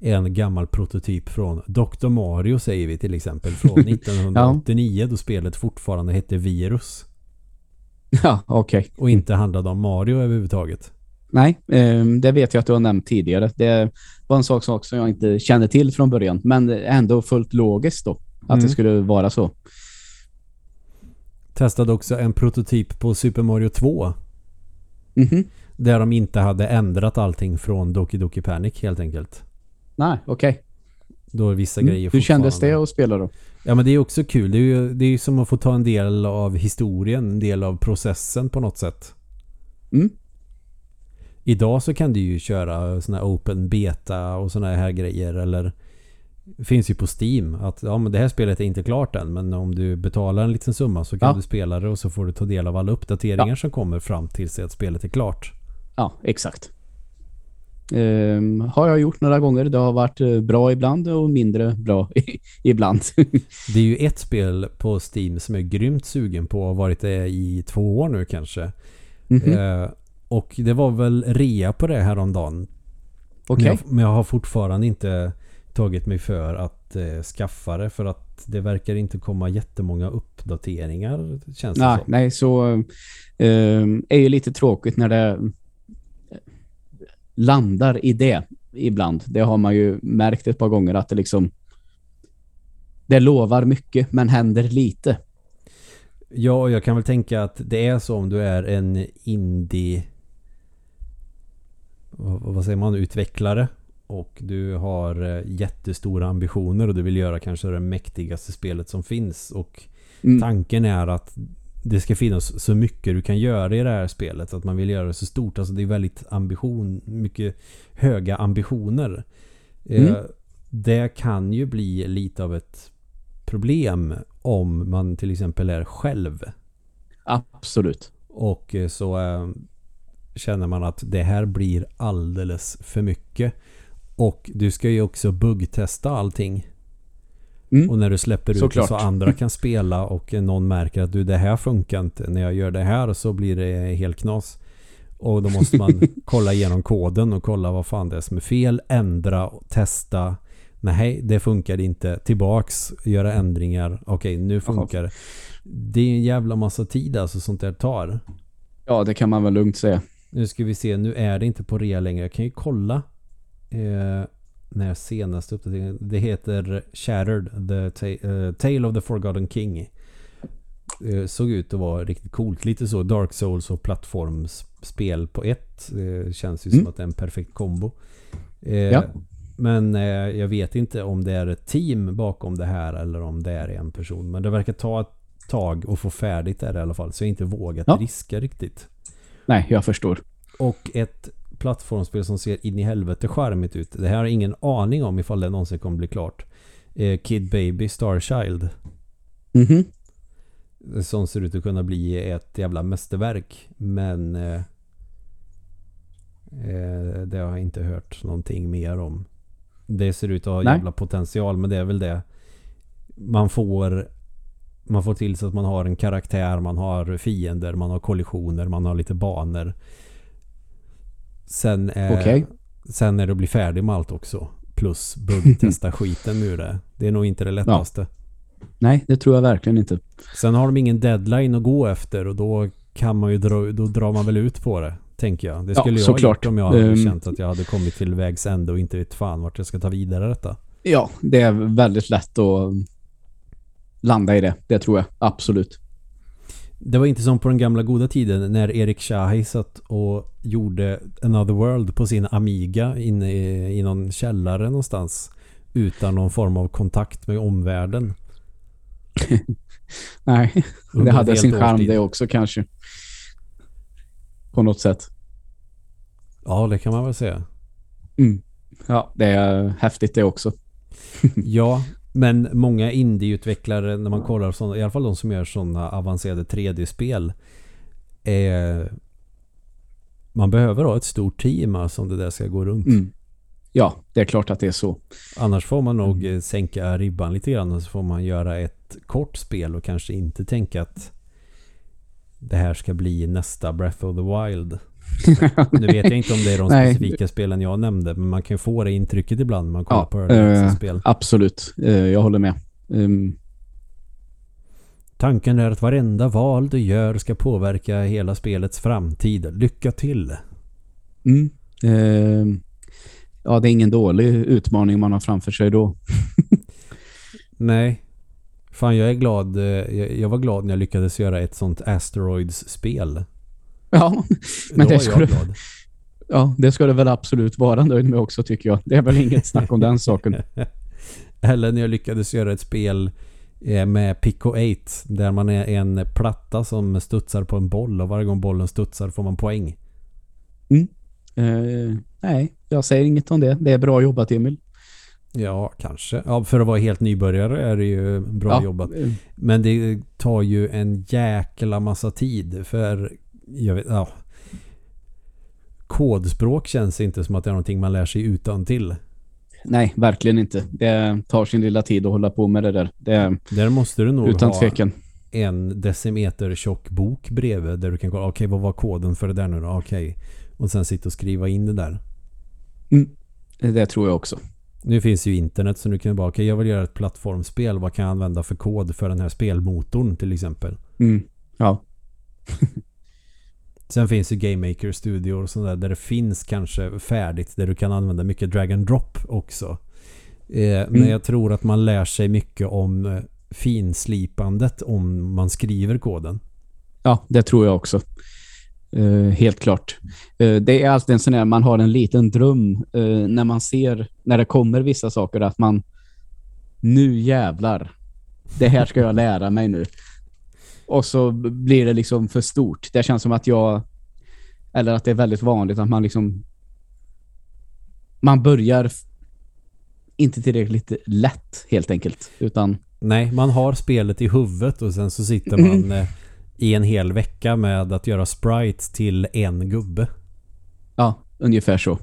en gammal prototyp från Dr. Mario säger vi till exempel från (laughs) 1989 då spelet fortfarande hette Virus.
Ja, okej.
Och inte handlade om Mario överhuvudtaget.
Nej, eh, det vet jag att du har nämnt tidigare. Det var en sak som också jag inte kände till från början, men ändå fullt logiskt då. Att
Mm.
det skulle vara så.
Testade också en prototyp på Super Mario 2.
Mhm.
Där de inte hade ändrat allting från Doki Doki Panic helt enkelt.
Nej, okej.
Då är vissa
Mm.
grejer
Hur kändes det att spela då?
Ja men det är också kul. Det är ju det är ju som att få ta en del av historien, en del av processen på något sätt.
Mm.
Idag så kan du ju köra såna här open beta och såna här grejer eller finns ju på Steam att ja men det här spelet är inte klart än men om du betalar en liten summa så kan
Ja.
du spela det och så får du ta del av alla uppdateringar som kommer fram tills att spelet är klart.
Ja, exakt. Ehm, har jag gjort några gånger. Det har varit eh, bra ibland och mindre bra ibland. (laughs)
Det är ju ett spel på Steam som jag är grymt sugen på och har varit det i två år nu kanske.
Mhm.
Eh, och det var väl rea på det häromdagen.
Okej.
Men, jag, men jag har fortfarande inte tagit mig för att eh, skaffa det för att det verkar inte komma jättemånga uppdateringar känns det
Nej,
som.
nej, så ehm, är ju lite tråkigt när det eh, landar i det ibland. Det har man ju märkt ett par gånger att det liksom det lovar mycket men händer lite.
Ja, jag kan väl tänka att det är så om du är en indie vad, vad säger man, utvecklare och du har eh, jättestora ambitioner och du vill göra kanske det mäktigaste spelet som finns och
Mm.
tanken är att det ska finnas så mycket du kan göra i det här spelet. Att man vill göra det så stort. Alltså det är väldigt ambition, mycket höga ambitioner. Eh,
Mm.
Det kan ju bli lite av ett problem om man till exempel är själv.
Absolut.
Och eh, så eh, känner man att det här blir alldeles för mycket. Och du ska ju också buggtesta allting.
Mm.
Och när du släpper ut det
Såklart.
så andra (laughs) kan spela och någon märker att du det här funkar inte. När jag gör det här så blir det helt knas. Och då måste man (laughs) kolla igenom koden och kolla vad fan det är som är fel. Ändra, testa. Nej, det funkar inte. Tillbaks, göra ändringar. Okej, nu funkar det. Det är en jävla massa tid alltså sånt där tar.
Ja, det kan man väl lugnt säga.
Nu ska vi se, nu är det inte på rea längre. Jag kan ju kolla. Eh, när senaste uppdateringen. Det heter Shattered, the ta uh, Tale of the Forgotten King. Uh, såg ut att vara riktigt coolt. Lite så Dark Souls och plattformsspel på ett. Det känns ju mm. som att det är en perfekt kombo. Uh, ja. Men jag vet inte om det är ett team bakom det här eller om det är en person. Men det verkar ta ett tag att få färdigt det i alla fall. Så jag inte vågat ja. riska riktigt.
Nej, jag förstår.
Och ett plattformsspel som ser in i helvete charmigt ut. Det här har jag ingen aning om ifall det någonsin kommer bli klart. Eh, Kid Baby Starchild.
Mhm. Mm
som ser ut att kunna bli ett jävla mästerverk. Men eh, eh, det har jag inte hört någonting mer om. Det ser ut att ha Nej. jävla potential men det är väl det. Man får man får till så att man har en karaktär, man har fiender, man har kollisioner, man har lite banor. Sen är, okay. sen är det att bli färdig med allt också. Plus buggtesta (laughs) skiten ur det. Det är nog inte det lättaste.
Ja. Nej, det tror jag verkligen inte.
Sen har de ingen deadline att gå efter och då kan man ju dra, då drar man väl ut på det. Tänker jag. Det skulle ja, jag ha gjort om jag hade um, känt att jag hade kommit till vägs ände och inte vet fan vart jag ska ta vidare detta.
Ja, det är väldigt lätt att landa i det. Det tror jag. Absolut.
Det var inte som på den gamla goda tiden när Erik Shahi satt och gjorde Another World på sin Amiga inne i, i någon källare någonstans utan någon form av kontakt med omvärlden. (laughs)
Nej, det hade sin charm det också kanske. På något sätt.
Ja, det kan man väl säga.
Mm. Ja, det är häftigt det också.
ja, men många indieutvecklare när man kollar såna, i alla fall de som gör sådana avancerade 3D-spel eh, man behöver ha ett stort team alltså, om det där ska gå runt. Mm.
Ja, det är klart att det är så.
Annars får man nog mm. sänka ribban lite grann och så får man göra ett kort spel och kanske inte tänka att det här ska bli nästa Breath of the Wild. Nu vet jag inte om det är de (laughs) specifika spelen jag nämnde, men man kan ju få det intrycket ibland när man kollar ja, på
uh, spel. Absolut, uh, jag håller med. Um.
Tanken är att varenda val du gör ska påverka hela spelets framtid. Lycka till!
Mm. Uh, ja, det är ingen dålig utmaning man har framför sig då. (laughs)
Nej. Fan, jag är glad. Jag, jag var glad när jag lyckades göra ett sånt Asteroids-spel. (laughs)
Ja, men det du, (laughs) ja, det ska du väl absolut vara nöjd med också tycker jag. Det är väl inget snack om den saken. (laughs)
Eller när jag lyckades göra ett spel eh, med Pico 8 där man är en platta som studsar på en boll och varje gång bollen studsar får man poäng.
Mm. Uh, nej, jag säger inget om det. Det är bra jobbat Emil.
Ja, kanske. Ja, för att vara helt nybörjare är det ju bra ja. jobbat. Men det tar ju en jäkla massa tid för jag vet, ja. Kodspråk känns inte som att det är någonting man lär sig utan till.
Nej, verkligen inte. Det tar sin lilla tid att hålla på med det där. Det,
där måste du nog
utan ha tvekan.
en decimeter tjock bok bredvid där du kan kolla, okej okay, vad var koden för det där nu då? Okej. Okay. Och sen sitta och skriva in det där.
Mm, det tror jag också.
Nu finns ju internet så du kan bara, okej okay, jag vill göra ett plattformsspel. Vad kan jag använda för kod för den här spelmotorn till exempel?
Mm, ja. (laughs)
Sen finns det Game Maker Studio och sådär där det finns kanske färdigt där du kan använda mycket drag and drop också. Eh, mm. Men jag tror att man lär sig mycket om eh, finslipandet om man skriver koden.
Ja, det tror jag också. Uh, helt klart. Uh, det är alltid en sån här, man har en liten dröm uh, när man ser, när det kommer vissa saker att man nu jävlar, det här ska jag lära mig nu. Och så blir det liksom för stort. Det känns som att jag eller att det är väldigt vanligt att man liksom man börjar inte tillräckligt lätt helt enkelt. Utan
Nej, man har spelet i huvudet och sen så sitter man mm. Eh, i en hel vecka med att göra sprites till en gubbe.
Ja, ungefär så.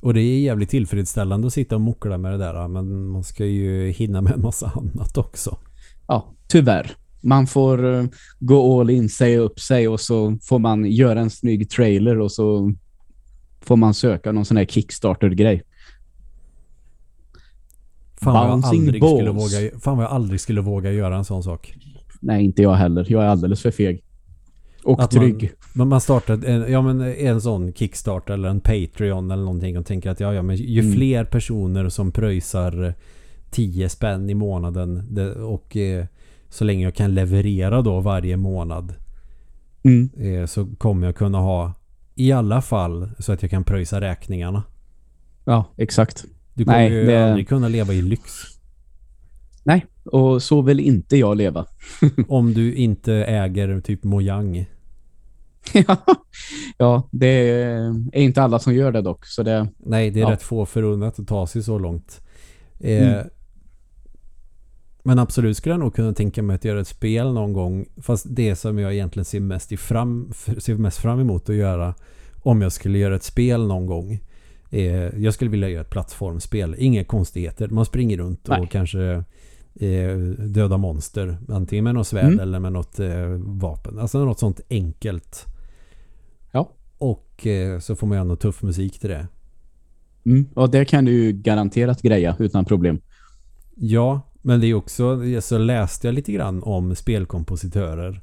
Och det är jävligt tillfredsställande att sitta och mokla med det där. Men man ska ju hinna med en massa (laughs) annat också.
Ja, tyvärr. Man får uh, gå all in, säga upp sig och så får man göra en snygg trailer och så får man söka någon sån här Kickstarter-grej.
Fan vad, jag våga, fan vad jag aldrig skulle våga göra en sån sak.
Nej, inte jag heller. Jag är alldeles för feg. Och
att
trygg.
Men man startar en, ja, men en sån Kickstarter eller en Patreon eller någonting och tänker att ja, ja, men ju
Mm.
fler personer som pröjsar 10 spänn i månaden det, och eh, så länge jag kan leverera då varje månad
Mm.
eh, så kommer jag kunna ha i alla fall så att jag kan pröjsa räkningarna.
Ja, exakt.
Du kommer
Nej,
ju
det-
aldrig kunna leva i lyx.
Nej, och så vill inte jag leva. (laughs)
om du inte äger typ Mojang.
ja, det är inte alla som gör det dock. Så det,
Nej, det är
Ja.
rätt få förunnat att ta sig så långt. Eh,
Mm.
Men absolut skulle jag nog kunna tänka mig att göra ett spel någon gång. Fast det som jag egentligen ser mest, i fram, ser mest fram emot att göra om jag skulle göra ett spel någon gång. Eh, jag skulle vilja göra ett plattformsspel. Inga konstigheter. Man springer runt
Nej.
och kanske eh, döda monster. Antingen med något svärd
Mm.
eller med något eh, vapen. Alltså något sånt enkelt.
Ja.
Och eh, så får man göra något tuff musik till det.
mm, och det kan du ju garanterat greja utan problem.
Ja, men det är också, så läste jag lite grann om spelkompositörer.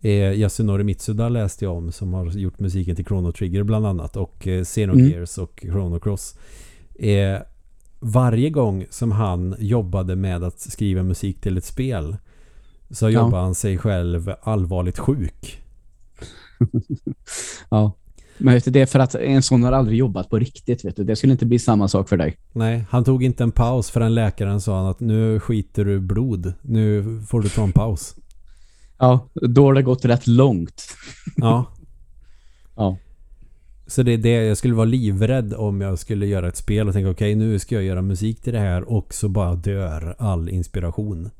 Eh, Yasunori Mitsuda läste jag om som har gjort musiken till Chrono Trigger bland annat och eh, Xenogears och Chrono Cross. Eh, varje gång som han jobbade med att skriva musik till ett spel så
Ja.
jobbade han sig själv allvarligt sjuk. (laughs)
Ja. Men vet du, det är för att en sån har aldrig jobbat på riktigt. Vet du. Det skulle inte bli samma sak för dig.
Nej, han tog inte en paus för en läkaren sa att nu skiter du blod. Nu får du ta en paus.
Ja, då har det gått rätt långt.
Ja. (laughs)
Ja.
Så det är det, jag skulle vara livrädd om jag skulle göra ett spel och tänka okej nu ska jag göra musik till det här och så bara dör all inspiration.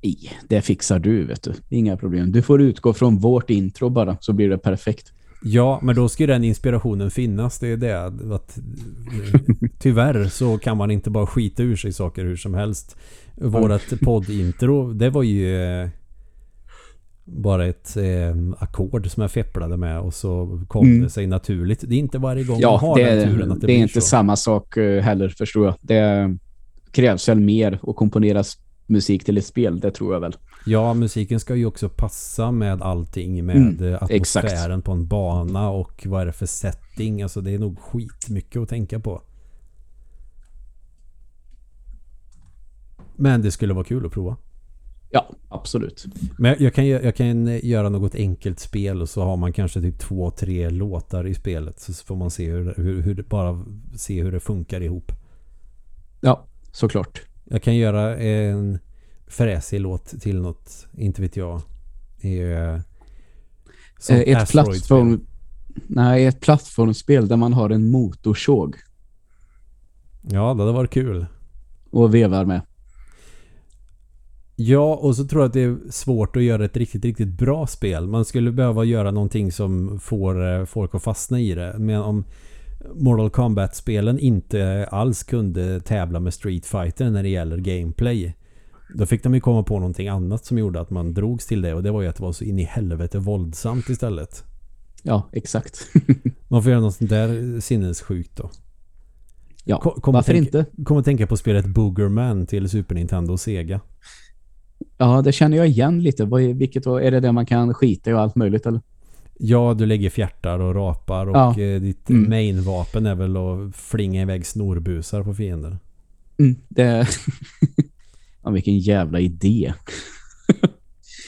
I, det fixar du, vet du. Inga problem. Du får utgå från vårt intro bara, så blir det perfekt.
Ja, men då ska ju den inspirationen finnas. Det är det att tyvärr så kan man inte bara skita ur sig saker hur som helst. Vårat poddintro, det var ju eh, bara ett eh, ackord som jag fepplade med och så kom
Mm.
det sig naturligt. Det är inte varje gång man
Ja,
har
det,
den turen att det,
det, är inte
så.
samma sak eh, heller, förstår jag. Det krävs väl mer att komponera musik till ett spel, det tror jag väl.
Ja, musiken ska ju också passa med allting med
Mm,
eh, atmosfären på en bana och vad är det för setting. Alltså det är nog skitmycket att tänka på. Men det skulle vara kul att prova.
Ja, absolut.
Men jag- kan, jag kan göra något enkelt spel och så har man kanske typ två, tre låtar i spelet. Så får man se hur, hur, hur bara se hur det funkar ihop.
Ja, såklart.
Jag kan göra en fräsig låt till något, inte vet jag. Eh, som
Eh, ett
Asteroid-spel.
plattform... Nej, ett plattformsspel där man har en motorsåg
Ja, det hade varit kul.
och vevar med.
Ja, och så tror jag att det är svårt att göra ett riktigt, riktigt bra spel. Man skulle behöva göra någonting som får eh, folk att fastna i det. Men om Mortal Kombat-spelen inte alls kunde tävla med Street Fighter när det gäller gameplay. Då fick de ju komma på någonting annat som gjorde att man drogs till det. Och det var ju att det var så in i helvete våldsamt istället.
Ja, exakt. (laughs)
Man får göra något sånt där sinnessjukt då.
ja,
Ko- kom
varför
tänka,
inte?
Kom att tänka på spelet Boogerman till Super Nintendo och Sega.
Ja, det känner jag igen lite. Vilket då, är det där man kan skita i och allt möjligt eller?
Ja, du lägger fjärtar och rapar och
Ja.
eh, ditt
Mm.
main-vapen är väl att flinga iväg snorbusar på fiender.
Mm, det... (laughs) ja, vilken jävla idé.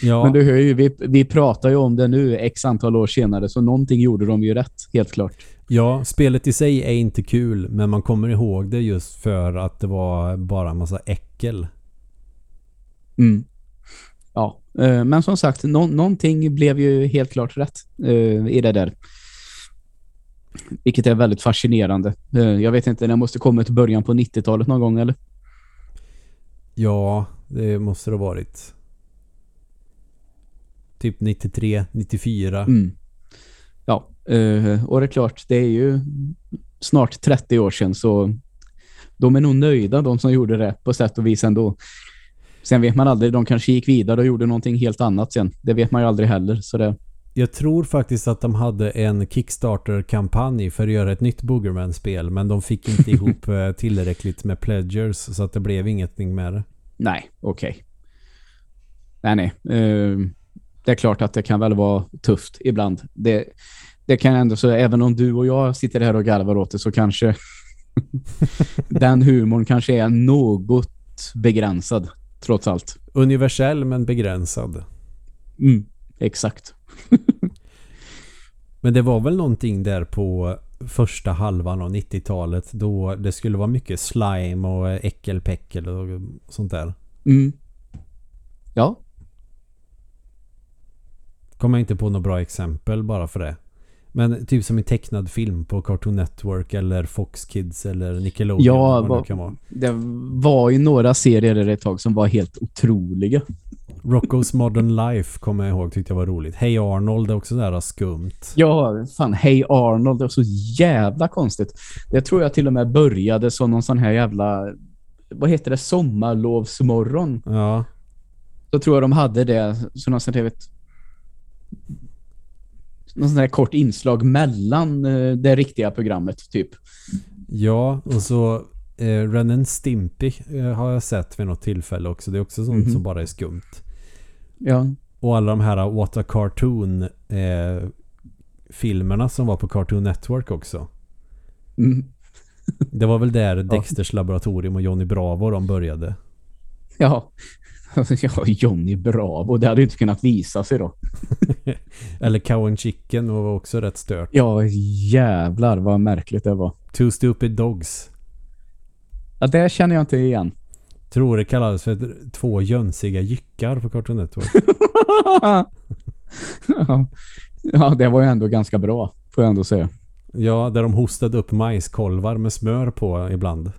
Ja,
Men du hör ju, vi, vi pratar ju om det nu x antal år senare, så någonting gjorde de ju rätt, helt klart.
ja, spelet i sig är inte kul men man kommer ihåg det just för att det var bara en massa äckel.
Mm. Ja, eh, men som sagt, nå någonting blev ju helt klart rätt eh, i det där. Vilket är väldigt fascinerande. Eh, jag vet inte, det måste komma till början på 90-talet någon gång, eller?
Ja, det måste det ha varit. Typ 93, 94.
Mm. Ja, eh, och det är klart, det är ju snart 30 år sedan, så de är nog nöjda, de som gjorde det på sätt och vis ändå. Sen vet man aldrig, de kanske gick vidare och gjorde någonting helt annat sen. Det vet man ju aldrig heller. Så det,
jag tror faktiskt att de hade en Kickstarter-kampanj för att göra ett nytt Boogerman-spel men de fick inte (laughs) ihop eh, tillräckligt med pledgers så att det blev ingenting med det.
nej, okej. Nej, nej. Eh, det är klart att det kan väl vara tufft ibland. Det, det kan ändå så, även om du och jag sitter här och garvar åt det så kanske (laughs) den humorn kanske är något begränsad trots allt.
Universell men begränsad.
Mm, exakt. (laughs)
men det var väl någonting där på första halvan av 90-talet då det skulle vara mycket slime och äckelpäckel och sånt där.
Mm. Ja.
Kommer inte på några bra exempel bara för det. Men typ som en tecknad film på Cartoon Network eller Fox Kids eller Nickelodeon.
Ja, vad det, kan vara. det var ju några serier där ett tag som var helt otroliga.
Rocco's Modern Life kommer jag ihåg tyckte jag var roligt. Hey Arnold är också där skumt.
Ja, fan Hey Arnold det var så jävla konstigt. Det tror jag till och med började som någon sån här jävla vad heter det? Sommarlovsmorgon.
Ja.
Så tror jag de hade det så någonstans jag vet någon sån här kort inslag mellan eh, det riktiga programmet typ.
Ja, och så eh, Ren Stimpy eh, har jag sett vid något tillfälle också. Det är också sånt mm -hmm. som bara är skumt.
Ja.
Och alla de här What a Cartoon eh, filmerna som var på Cartoon Network också.
Mm.
Det var väl där (laughs) Dexters laboratorium och Johnny Bravo de började.
Ja. (laughs) Ja, Johnny Bravo. Det hade inte kunnat visa sig då. (laughs)
Eller Cow and Chicken var också rätt stört.
Ja, jävlar vad märkligt det var.
Two Stupid Dogs.
Ja, det känner jag inte igen.
Tror det kallades för två jönsiga jyckar på Cartoon Network. (laughs)
ja, det var ju ändå ganska bra, får jag ändå säga.
Ja, där de hostade upp majskolvar med smör på ibland.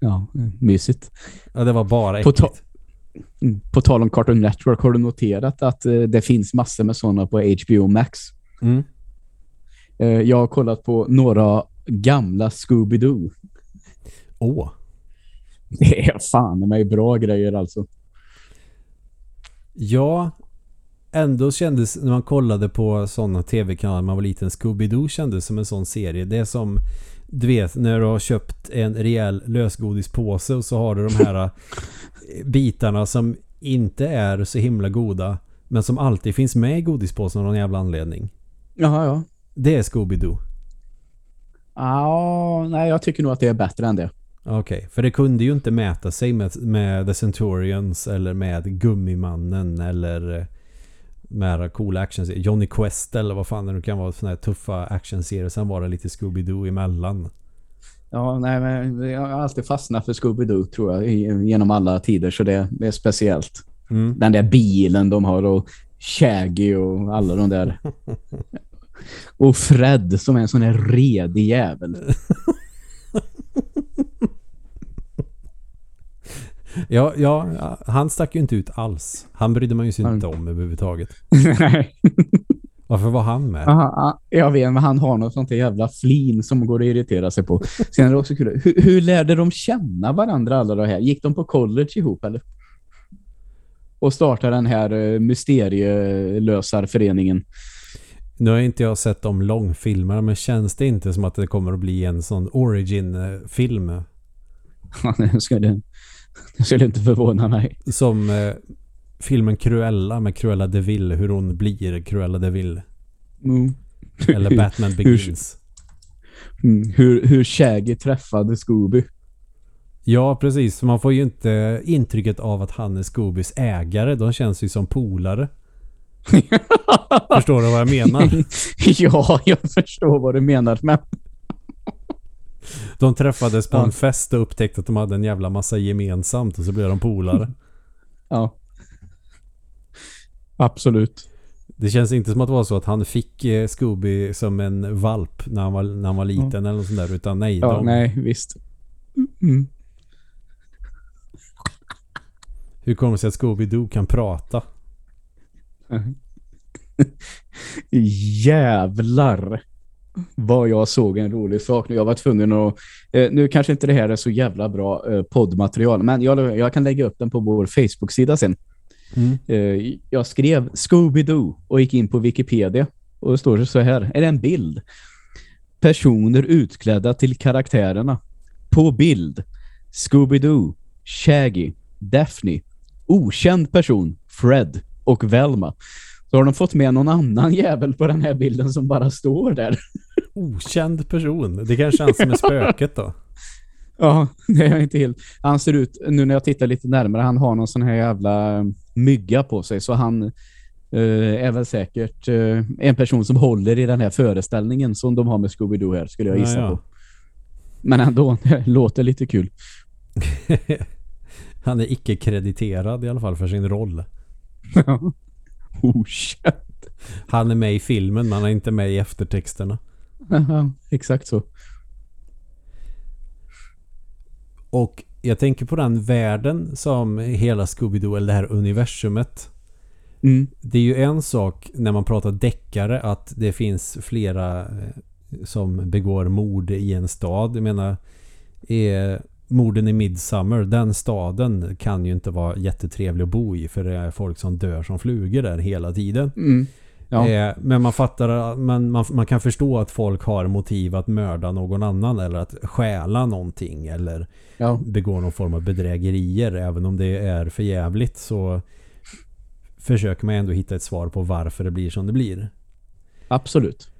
Ja, mysigt.
Ja, det var bara äckligt. På, ta
på tal om Cartoon Network, har du noterat att uh, det finns massor med sådana på HBO Max?
Mm.
Uh, jag har kollat på några gamla Scooby-Doo.
Åh. (laughs)
Det är fan med bra grejer alltså.
Ja, ändå kändes när man kollade på sådana tv-kanaler när man var liten Scooby-Doo kändes som en sån serie. Det är som du vet när du har köpt en rejäl lösgodispåse och så har du de här eh, (laughs) bitarna som inte är så himla goda men som alltid finns med i godispåsen av någon jävla anledning.
Jaha, ja.
Det är Scooby-Doo.
Ja, nej jag tycker nog att det är bättre än det.
Okej, okay, för det kunde ju inte mäta sig med, med The Centurions eller med Gummimannen eller eh, med coola actionserier. Johnny Quest eller vad fan det nu kan vara sådana här tuffa actionserier. Sen var det lite Scooby-Doo emellan.
Ja, nej men jag har alltid fastnat för Scooby-Doo tror jag genom alla tider så det, det är speciellt.
Mm.
Den där bilen de har och Shaggy och alla de där. (laughs) och Fred som är en sån här redig jävel. (laughs)
Ja, ja, han stack ju inte ut alls. Han brydde man ju sig inte om överhuvudtaget.
Nej. (laughs)
Varför var han med?
Aha, jag vet, men han har något sånt jävla flin som går att irritera sig på. Sen är det också kul. Hur, hur lärde de känna varandra alla det här? Gick de på college ihop eller? Och startade den här uh, mysterielösarföreningen.
Nu har inte jag sett de långfilmer men känns det inte som att det kommer att bli en sån origin-film? (laughs)
Det det. Det skulle inte förvåna mig.
Som eh, filmen Cruella med Cruella de Vil. Hur hon blir Cruella de Vil.
Mm.
Eller (laughs) Batman Begins.
hur, mm. hur, hur Shaggy träffade Scooby.
Ja, precis. Man får ju inte intrycket av att han är Scoobys ägare. De känns ju som polare. (laughs) förstår du vad jag menar? (laughs)
ja, jag förstår vad du menar. Men
de träffades på en fest och upptäckte att de hade en jävla massa gemensamt och så blev de polare.
Ja. Absolut.
Det känns inte som att det var så att han fick eh, Scooby som en valp när han var, när han var liten ja. eller något sånt där. Utan nej.
Ja, de... nej, visst. Mm.
Hur kommer det sig att Scooby-Doo kan prata? (laughs)
Jävlar vad jag såg en rolig sak. Jag var tvungen att... Eh, nu kanske inte det här är så jävla bra eh, poddmaterial, men jag, jag kan lägga upp den på vår Facebook-sida sen.
Mm.
Eh, jag skrev Scooby-Doo och gick in på Wikipedia. Och det står så här. Är det en bild? Personer utklädda till karaktärerna. På bild. Scooby-Doo, Shaggy, Daphne, okänd person, Fred och Velma. Så har de fått med någon annan (laughs) jävel på den här bilden som bara står där.
Okänd person. Det kanske han som är (laughs) spöket då.
Ja, det är jag inte helt... Han ser ut, nu när jag tittar lite närmare, han har någon sån här jävla mygga på sig. Så han eh, är väl säkert eh, en person som håller i den här föreställningen som de har med Scooby-Doo här, skulle jag gissa
Ja, ja.
på. Men ändå, (laughs) det låter lite kul. (laughs)
han är icke-krediterad i alla fall för sin roll. (laughs)
oh shit.
Han är med i filmen men han är inte med i eftertexterna.
Exakt så.
Och jag tänker på den världen som hela Scooby-Doo eller det här universumet.
Mm.
Det är ju en sak när man pratar deckare att det finns flera eh, som begår mord i en stad. Jag menar, är morden i Midsummer, den staden kan ju inte vara jättetrevlig att bo i för det är folk som dör som flugor där hela tiden.
Mm. Ja.
Eh, men man fattar, man, man, man kan förstå att folk har motiv att mörda någon annan eller att stjäla någonting eller
ja.
begå någon form av bedrägerier. Även om det är för jävligt så försöker man ändå hitta ett svar på varför det blir som det blir.
Absolut.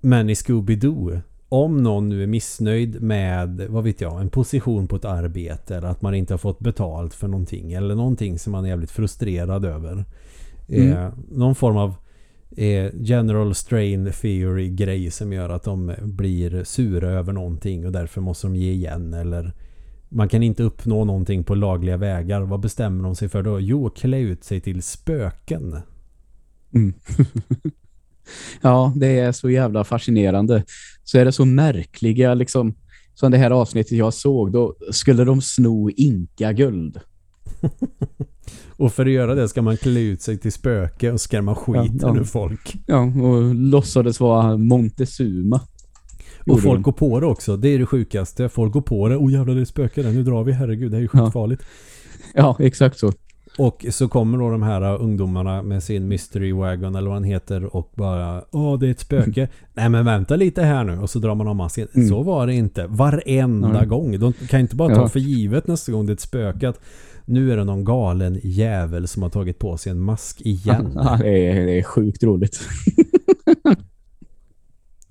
Men i Scooby-Doo om någon nu är missnöjd med, vad vet jag, en position på ett arbete eller att man inte har fått betalt för någonting eller någonting som man är jävligt frustrerad över.
Mm.
Eh, någon form av general strain theory grej som gör att de blir sura över någonting och därför måste de ge igen eller man kan inte uppnå någonting på lagliga vägar. Vad bestämmer de sig för då? Jo, klä ut sig till spöken.
Mm. (laughs) ja, det är så jävla fascinerande. Så är det så märkliga liksom som det här avsnittet jag såg, då skulle de sno inka-guld. (laughs)
Och för att göra det ska man klä ut sig till spöke och skrämma skiten
Ja, ja.
ur folk.
Ja, och låtsades vara Montezuma.
Och folk går på det också. Det är det sjukaste. Folk går på det. Oh jävlar det är spöken där. Nu drar vi. Herregud det här är ju
Ja.
skitfarligt.
Ja, exakt så.
Och så kommer då de här ungdomarna med sin mystery wagon eller vad han heter och bara Åh det är ett spöke. (laughs) Nej men vänta lite här nu. Och så drar man av masken.
Mm.
Så var det inte. Varenda
Nej.
gång. De kan inte bara ta
Ja.
för givet nästa gång det är ett spöke att nu är det någon galen jävel som har tagit på sig en mask igen. (laughs)
Ja, det, är, det är sjukt roligt. (laughs)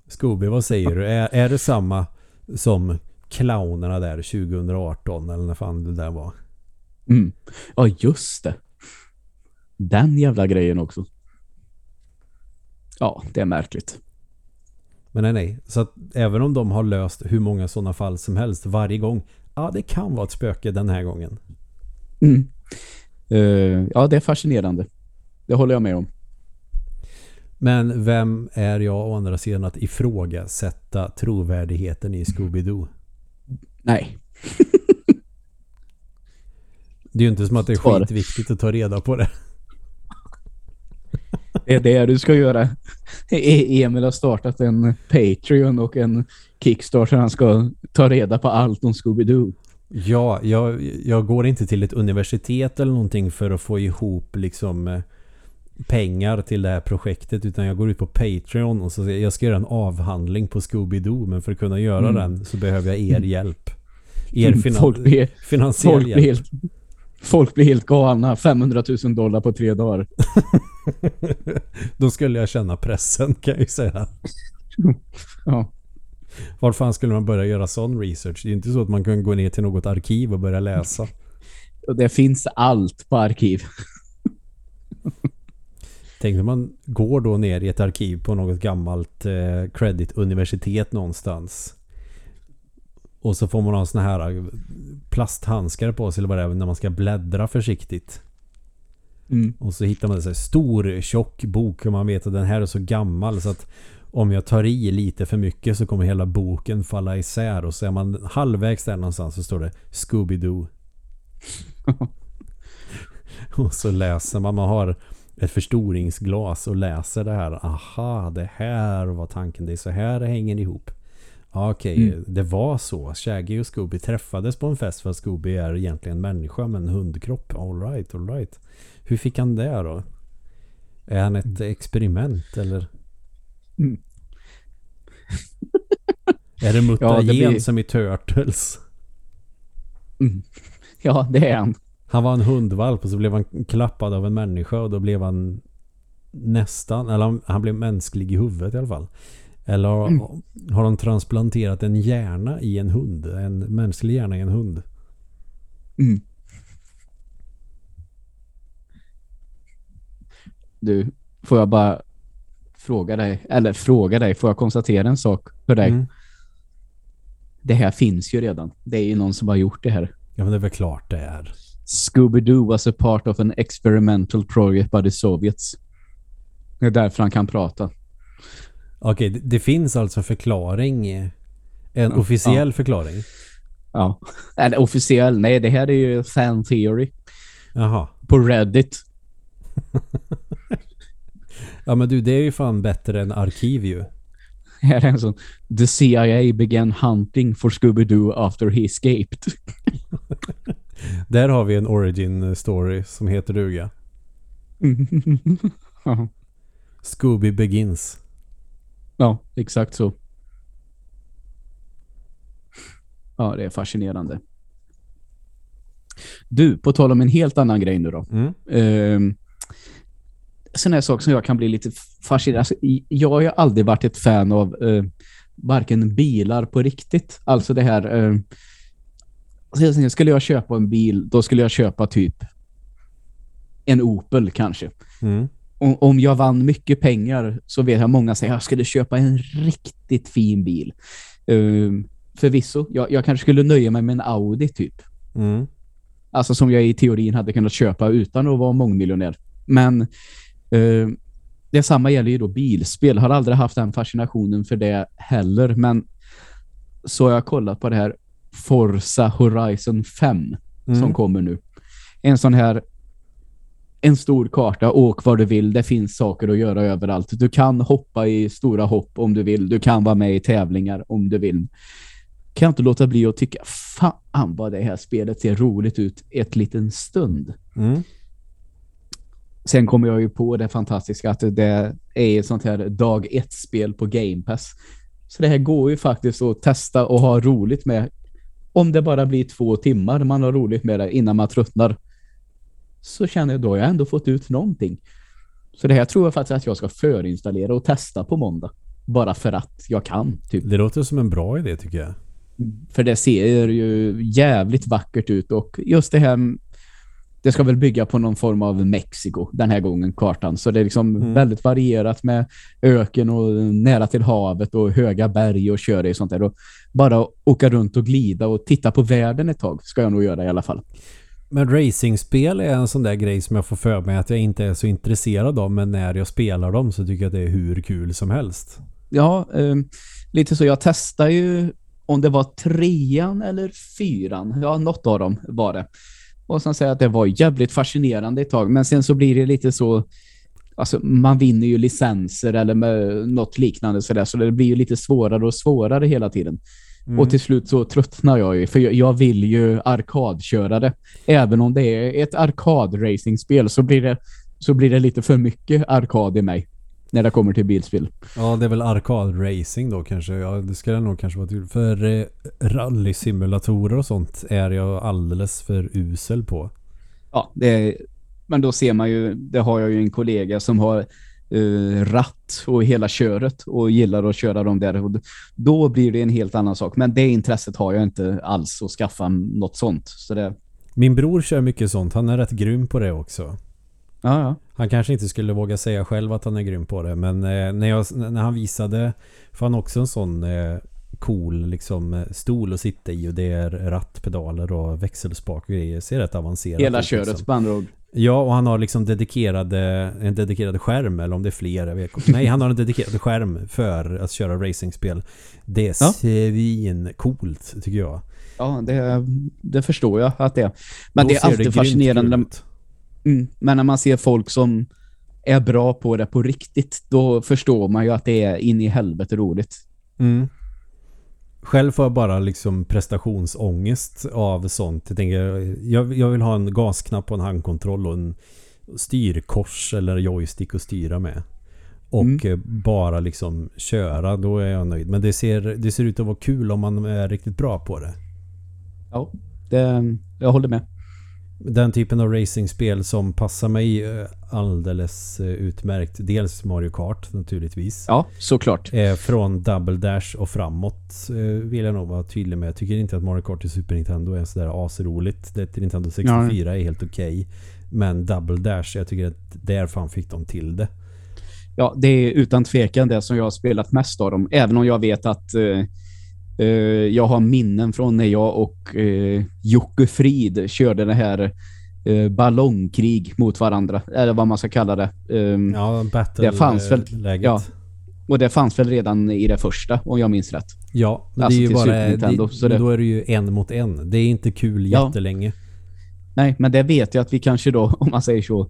Scooby, vad säger du? Är, är det samma som clownerna där 2018 eller när fan det där var?
Mm. Ja, just det. Den jävla grejen också. Ja, det är märkligt.
Men nej, nej. Så att även om de har löst hur många sådana fall som helst varje gång. Ja, det kan vara ett spöke den här gången.
Mm. Eh, ja, det är fascinerande. Det håller jag med om.
Men vem är jag å andra sidan att ifrågasätta trovärdigheten i Scooby-Doo?
Nej. (laughs)
Det är ju inte som att det är skitviktigt att ta reda på det. (laughs)
Det är det du ska göra. E- Emil har startat en Patreon och en Kickstarter. Han ska ta reda på allt om Scooby-Doo.
Ja, jag, jag går inte till ett universitet eller någonting för att få ihop liksom eh, pengar till det här projektet utan jag går ut på Patreon och så jag ska göra en avhandling på Scooby-Doo men för att kunna göra
Mm.
den så behöver jag er hjälp. Er finan-
folk, blir,
finansiell
folk, blir
hjälp.
helt, folk blir helt galna. 500 000 dollar på tre dagar. (laughs)
Då skulle jag känna pressen kan jag ju säga. (laughs)
Ja.
Var fan skulle man börja göra sån research? Det är inte så att man kan gå ner till något arkiv och börja läsa.
Och det finns allt på arkiv. (laughs)
Tänk när man går då ner i ett arkiv på något gammalt eh, credit-universitet någonstans. Och så får man ha såna här eh, plasthandskar på sig eller vad det är när man ska bläddra försiktigt.
Mm.
Och så hittar man en stor tjock bok och man vet att den här är så gammal så att om jag tar i lite för mycket så kommer hela boken falla isär och så är man halvvägs där någonstans så står det Scooby-Doo. (laughs) och så läser man, man har ett förstoringsglas och läser det här. Aha, det här var tanken. Det är så här det hänger ihop. Ja, Okej,
Mm.
det var så. Shaggy och Scooby träffades på en fest för att Scooby är egentligen en människa med en hundkropp. All right, all right. Hur fick han det då? Är han ett experiment eller?
Mm. (laughs)
är det mutagen
Ja, det blir-
som i Turtles?
Mm. Ja, det är han.
Han var en hundvalp och så blev han klappad av en människa och då blev han nästan, eller han, han blev mänsklig i huvudet i alla fall. Eller har,
Mm.
har de transplanterat en hjärna i en hund? En mänsklig hjärna i en hund?
Mm. Du, får jag bara fråga dig, eller fråga dig, får jag konstatera en sak för dig?
Mm.
Det här finns ju redan. Det är ju någon som har gjort det här.
Ja men det är väl klart det är.
Scooby-Doo was a part of an experimental project by the Soviets. Det är därför han kan prata.
Okej, det, det finns alltså en förklaring. eh, En
Ja,
officiell förklaring.
Ja. Eller officiell, nej det här är ju fan theory.
Jaha.
På Reddit. (laughs)
Ja men du, det är ju fan bättre än arkiv ju.
Här (laughs) är en sån. The CIA began hunting for Scooby-Doo after he escaped. (laughs)
Där har vi en origin story som heter duga. (laughs)
ja.
Scooby Begins.
ja, exakt så. Ja, det är fascinerande. Du, på tal om en helt annan grej nu då.
Mm.
Um, sån här sak som jag kan bli lite fascinerad. Alltså, jag har ju aldrig varit ett fan av uh, varken bilar på riktigt. Alltså det här... Uh, skulle jag köpa en bil, då skulle jag köpa typ en Opel kanske.
Mm.
Om, om jag vann mycket pengar så vet jag många säger att jag skulle köpa en riktigt fin bil. Um, förvisso, jag, jag kanske skulle nöja mig med en Audi typ.
Mm.
Alltså som jag i teorin hade kunnat köpa utan att vara mångmiljonär. Men eh, detsamma gäller ju då bilspel. Har aldrig haft den fascinationen för det heller. Men så har jag kollat på det här Forza Horizon 5 som
Mm.
kommer nu. En sån här en stor karta, åk var du vill. Det finns saker att göra överallt. Du kan hoppa i stora hopp om du vill. Du kan vara med i tävlingar om du vill. Kan jag inte låta bli att tycka fan vad det här spelet ser roligt ut ett liten stund.
Mm.
Sen kommer jag ju på det fantastiska att det är ett sånt här dag ett spel på Game Pass. Så det här går ju faktiskt att testa och ha roligt med. Om det bara blir två timmar man har roligt med det innan man tröttnar. Så känner jag då jag ändå fått ut någonting. Så det här tror jag faktiskt att jag ska förinstallera och testa på måndag. Bara för att jag kan. Typ.
Det låter som en bra idé tycker jag.
För det ser ju jävligt vackert ut och just det här det ska väl bygga på någon form av Mexiko den här gången, kartan. Så det är liksom
Mm.
väldigt varierat med öken och nära till havet och höga berg och köra i sånt där. Och bara åka runt och glida och titta på världen ett tag ska jag nog göra i alla fall.
Men racingspel är en sån där grej som jag får för mig att jag inte är så intresserad av. Men när jag spelar dem så tycker jag att det är hur kul som helst.
Ja, eh, lite så. Jag testar ju om det var trean eller fyran. Ja, något av dem var det. Och sen säger jag att det var jävligt fascinerande ett tag. Men sen så blir det lite så... Alltså, man vinner ju licenser eller med något liknande sådär. Så det blir ju lite svårare och svårare hela tiden.
Mm.
Och till slut så tröttnar jag ju. För jag, jag vill ju arkadköra det. Även om det är ett arkadracingspel så blir det så blir det lite för mycket arkad i mig. När det kommer till bilspel.
Ja, det är väl arkadracing då kanske. Ja, det ska det nog kanske vara till. För eh, rallysimulatorer och sånt är jag alldeles för usel på.
Ja, är, men då ser man ju, det har jag ju en kollega som har eh, ratt och hela köret och gillar att köra dem där. Och då blir det en helt annan sak. Men det intresset har jag inte alls att skaffa något sånt. Så det,
Min bror kör mycket sånt. Han är rätt grym på det också.
Ja, ja.
Han kanske inte skulle våga säga själv att han är grym på det. Men eh, när, jag, när han visade, för han också en sån eh, cool liksom, eh, stol att sitta i och det är rattpedaler och växelspak och grejer. Ser rätt avancerat
Hela
ut,
köret
liksom.
på andra ord.
Ja, och han har liksom dedikerade, en dedikerad skärm eller om det är fler. Jag vet. Nej, han har en dedikerad skärm för att köra racingspel. Det är
Ja.
svincoolt tycker jag.
Ja, det, det förstår jag att det är. Men
Då
det är alltid
grymt
fascinerande.
ut.
Mm, men när man ser folk som är bra på det på riktigt, då förstår man ju att det är in i helvete roligt.
Mm. Själv får jag bara liksom prestationsångest av sånt. Jag, tänker, jag, jag vill ha en gasknapp och en handkontroll och en styrkors eller joystick att styra med. Och
Mm.
bara liksom köra, då är jag nöjd. Men det ser, det ser ut att vara kul om man är riktigt bra på det.
Ja, det, jag håller med.
Den typen av racingspel som passar mig eh, alldeles eh, utmärkt. Dels Mario Kart naturligtvis.
Ja, såklart.
Eh, från Double Dash och framåt vill jag nog vara tydlig med. Jag tycker inte att Mario Kart till Super Nintendo är sådär asroligt. Det till Nintendo 64 är helt okej. Men Double Dash, jag tycker att där fan fick de till det.
Ja, det är utan tvekan det som jag har spelat mest av dem. Även om jag vet att eh, jag har minnen från när jag och eh, Jocke Frid körde det här eh, ballongkrig mot varandra. Eller vad man ska kalla det. Ehm,
Ja, battle
Det fanns väl-
eh, läget.
ja. Och det fanns väl redan i det första, om jag minns rätt.
Ja, men
Alltså
det är ju
till
bara...
Nintendo,
det,
det-
då är det ju en mot en. Det är inte kul
Ja.
jättelänge.
Nej, men det vet jag att vi kanske då, om man säger så,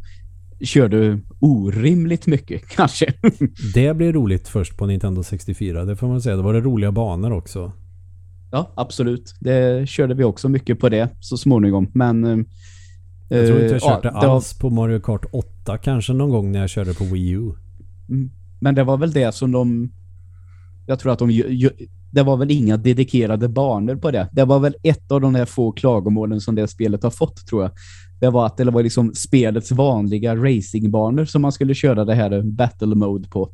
körde orimligt mycket, (laughs) kanske.
Det blir roligt först på Nintendo 64. Det får man säga. Det var det roliga banor också.
Ja, absolut. Det körde vi också mycket på det så småningom. Men... eh,
Jag tror inte jag
eh,
kört det
ja, var-
alls på Mario Kart 8 kanske någon gång när jag körde på Wii U.
Mm. Men det var väl det som de... Jag tror att de... Det var väl inga dedikerade banor på det. Det var väl ett av de där få klagomålen som det spelet har fått, tror jag. Det var att det var liksom spelets vanliga racingbanor som man skulle köra det här battle mode på.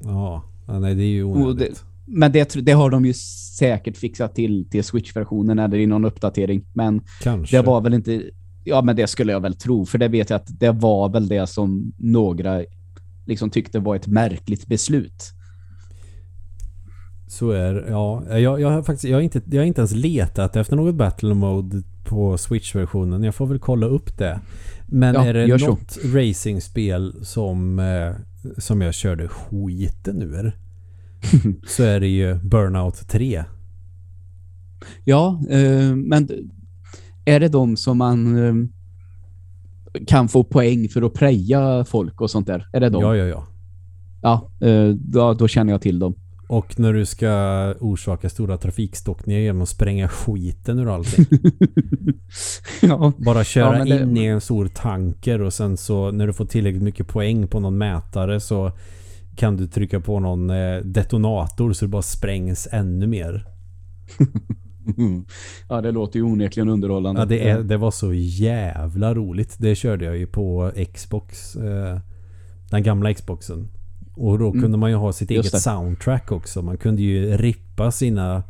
Ja, nej det är ju onödigt.
Men det, det har de ju säkert fixat till till Switch-versionen eller i någon uppdatering. Men
Kanske.
det var väl inte... Ja, men det skulle jag väl tro. För det vet jag att det var väl det som några liksom tyckte var ett märkligt beslut.
Så är ja, jag, jag har faktiskt jag har inte, jag har inte ens letat efter något battle mode på Switch-versionen. Jag får väl kolla upp det. Men
Ja,
är det något racingspel som, eh, som jag körde skiten ur (laughs) så är det ju Burnout 3.
Ja, eh, men är det de som man eh, kan få poäng för att preja folk och sånt där? Är det de?
Ja, ja, ja.
Ja, eh, då, då känner jag till dem.
Och när du ska orsaka stora trafikstockningar genom att spränga skiten ur allting. (laughs)
ja.
Bara köra
Ja, det-
in i en stor tanker och sen så när du får tillräckligt mycket poäng på någon mätare så kan du trycka på någon eh, detonator så det bara sprängs ännu mer. (laughs)
ja, det låter ju onekligen underhållande.
Ja, det, är, det var så jävla roligt. Det körde jag ju på Xbox. Eh, den gamla Xboxen. Och då
Mm.
kunde man ju ha sitt
Just
eget
det.
soundtrack också. Man kunde ju rippa sina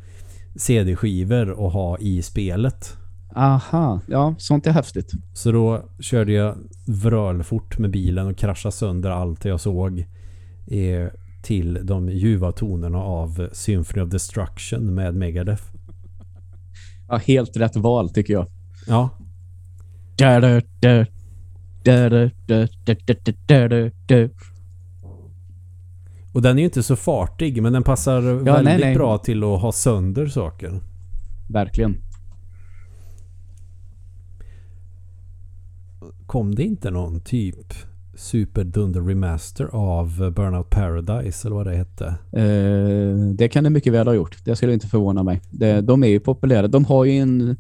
CD-skivor och ha i spelet.
Aha, ja, sånt är häftigt.
Så då körde jag vrölfort med bilen och kraschade sönder allt jag såg eh, till de ljuva tonerna av Symphony of Destruction med Megadeth.
Ja, helt rätt val tycker jag.
Ja, och den är ju inte så fartig men den passar väldigt
nej, nej.
bra till att ha sönder saker.
Verkligen.
Kom det inte någon typ Super Dunder Remaster av Burnout Paradise eller vad det hette?
Eh, det kan det mycket väl ha gjort. Det skulle inte förvåna mig. Det, de är ju populära. De har ju en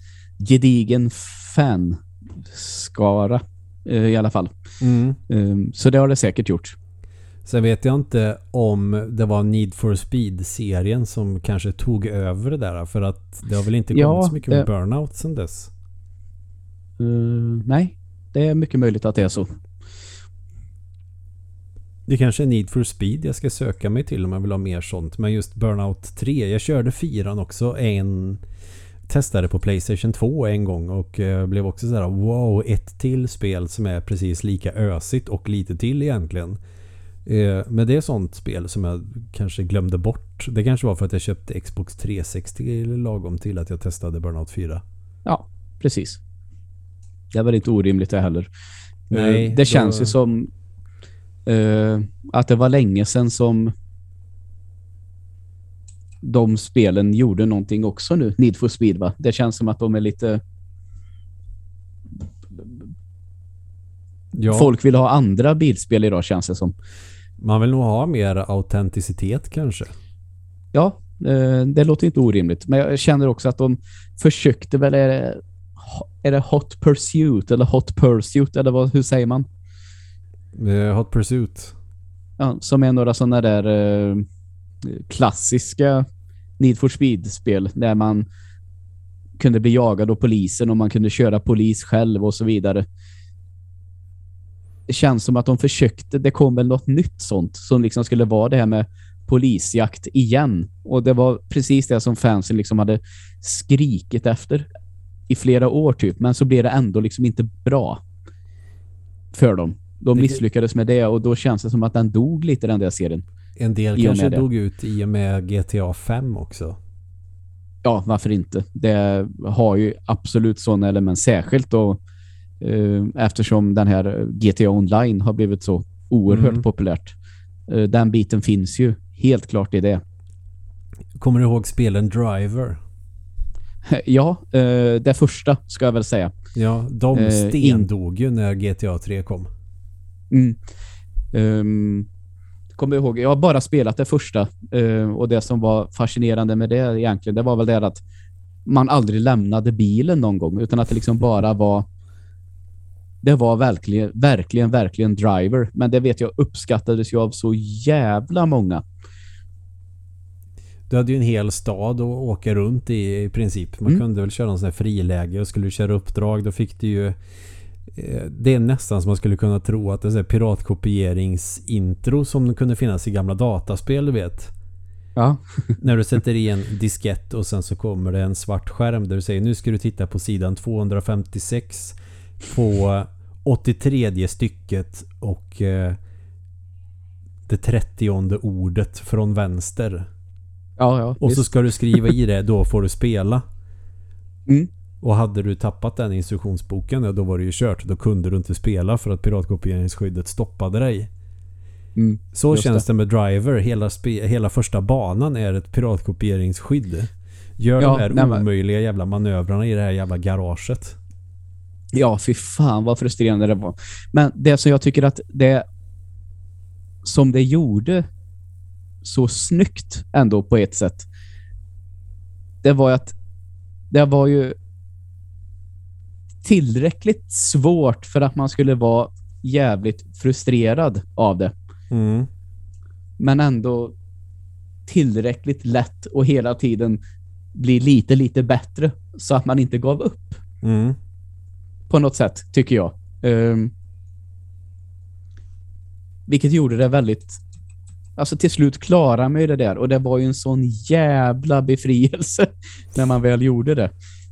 gedigen fanskara eh, i alla fall. Eh, så det har det säkert gjort.
Sen vet jag inte om det var Need for Speed-serien som kanske tog över det där. För att det har väl inte kommit
Ja,
så mycket med
det-
Burnout sen dess.
Eh, nej, det är mycket möjligt att det är så.
Det kanske är Need for Speed jag ska söka mig till om jag vill ha mer sånt. Men just Burnout 3. Jag körde fyran också. En testade på Playstation 2 en gång och eh, blev också så här wow, ett till spel som är precis lika ösigt och lite till egentligen. Eh, Men det är sånt spel som jag kanske glömde bort. Det kanske var för att jag köpte Xbox 360 lagom till att jag testade Burnout 4.
Ja, precis. Det är väl inte orimligt det heller.
Nej,
Eh, det känns
då-
ju som eh, att det var länge sedan som de spelen gjorde någonting också nu. Need for Speed va? Det känns som att de är lite...
Ja,
Folk vill ha andra bilspel idag känns det som.
man vill nog ha mer autenticitet kanske.
Ja, eh, det låter inte orimligt. Men jag känner också att de försökte väl... Är det, är det Hot Pursuit eller Hot Pursuit eller vad, hur säger man?
Eh, Hot Pursuit.
Ja, som är några sådana där eh, klassiska Need for Speed-spel där man kunde bli jagad av polisen och man kunde köra polis själv och så vidare. Det känns som att de försökte, det kom väl något nytt sånt som liksom skulle vara det här med polisjakt igen. Och det var precis det som fansen liksom hade skrikit efter i flera år typ. Men så blev det ändå liksom inte bra för dem. De misslyckades med det och då känns det som att den dog lite den där serien.
En del kanske
det.
dog ut i och med GTA 5 också.
Ja, varför inte? Det har ju absolut sådana element, särskilt då eh, eftersom den här GTA Online har blivit så oerhört
Mm.
populärt. Eh, den biten finns ju helt klart i det.
Kommer du ihåg spelen Driver? (laughs)
Ja, eh, det första ska jag väl säga.
Ja, de
Eh,
stendog ju när GTA 3 kom.
Mm. Um, kommer jag ihåg, jag har bara spelat det första eh, och det som var fascinerande med det egentligen, det var väl det att man aldrig lämnade bilen någon gång utan att det liksom bara var det var verkligen, verkligen, verkligen driver. Men det vet jag uppskattades ju av så jävla många.
Du hade ju en hel stad att åka runt i i princip. Man
Mm.
kunde väl köra en sån här friläge och skulle du köra uppdrag då fick du ju det är nästan som man skulle kunna tro att det är piratkopieringsintro som kunde finnas i gamla dataspel du vet.
Ja. (laughs)
När du sätter i en diskett och sen så kommer det en svart skärm där du säger nu ska du titta på sidan 256 på 83 stycket och eh, det 30 ordet från vänster.
Ja, ja.
Och så ska du skriva i det, då får du spela.
Mm.
Och hade du tappat den instruktionsboken, ja, då var det ju kört. Då kunde du inte spela för att piratkopieringsskyddet stoppade dig.
Mm.
Så känns det. med Driver. Hela, hela första banan är ett piratkopieringsskydd. Gör
Ja,
de här
nej,
omöjliga jävla manövrarna i det här jävla garaget.
Ja, fy fan vad frustrerande det var. Men det som jag tycker att det som det gjorde så snyggt ändå på ett sätt. Det var att det var ju tillräckligt svårt för att man skulle vara jävligt frustrerad av det.
Mm.
Men ändå tillräckligt lätt och hela tiden bli lite, lite bättre så att man inte gav upp
Mm.
på något sätt, tycker jag. Ehm, vilket gjorde det väldigt... Alltså till slut klarade man ju det där och det var ju en sån jävla befrielse (laughs) när man väl gjorde det.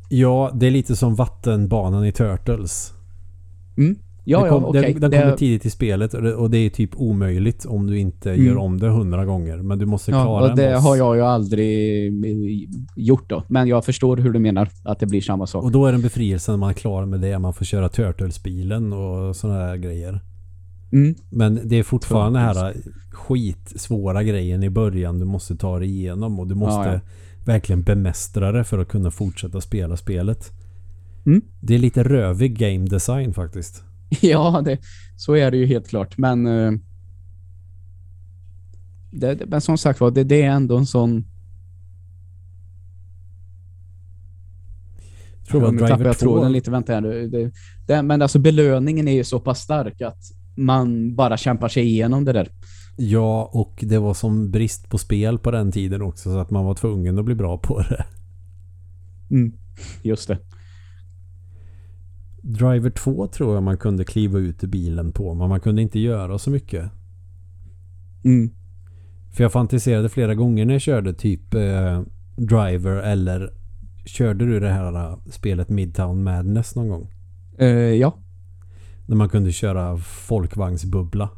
Ja, det är lite som vattenbanan i Turtles.
Mm. Ja,
den kom,
ja, okej.
den, den
Det-
kommer tidigt i spelet och det, det är typ omöjligt om du inte
Mm.
gör om det hundra gånger. Men du måste
Ja,
klara
och det
en boss.
har jag ju aldrig eh, gjort då. Men jag förstår hur du menar att det blir samma sak.
Och då är det en befrielse när man är klar med det. Man får köra Turtles-bilen och sådana här grejer.
Mm.
Men det är fortfarande den
Turtles.
här skitsvåra grejen i början du måste ta dig igenom och du måste
Ja, ja.
Verkligen bemästra det för att kunna fortsätta spela spelet.
Mm.
Det är lite rövig game design faktiskt. (laughs)
Ja, det, så är det ju helt klart. Men, eh, det, men som sagt var, det, det är ändå en sån...
Jag tror det var Driver
jag
2.
tråden lite. Vänta här nu. Men alltså belöningen är ju så pass stark att man bara kämpar sig igenom det där.
Ja, och det var som brist på spel på den tiden också så att man var tvungen att bli bra på det.
Mm. Just det.
Driver 2 tror jag man kunde kliva ut ur bilen på men man kunde inte göra så mycket.
Mm.
För jag fantiserade flera gånger när jag körde typ eh, Driver eller körde du det här eh, spelet Midtown Madness någon gång?
Eh, ja.
När man kunde köra folkvagnsbubbla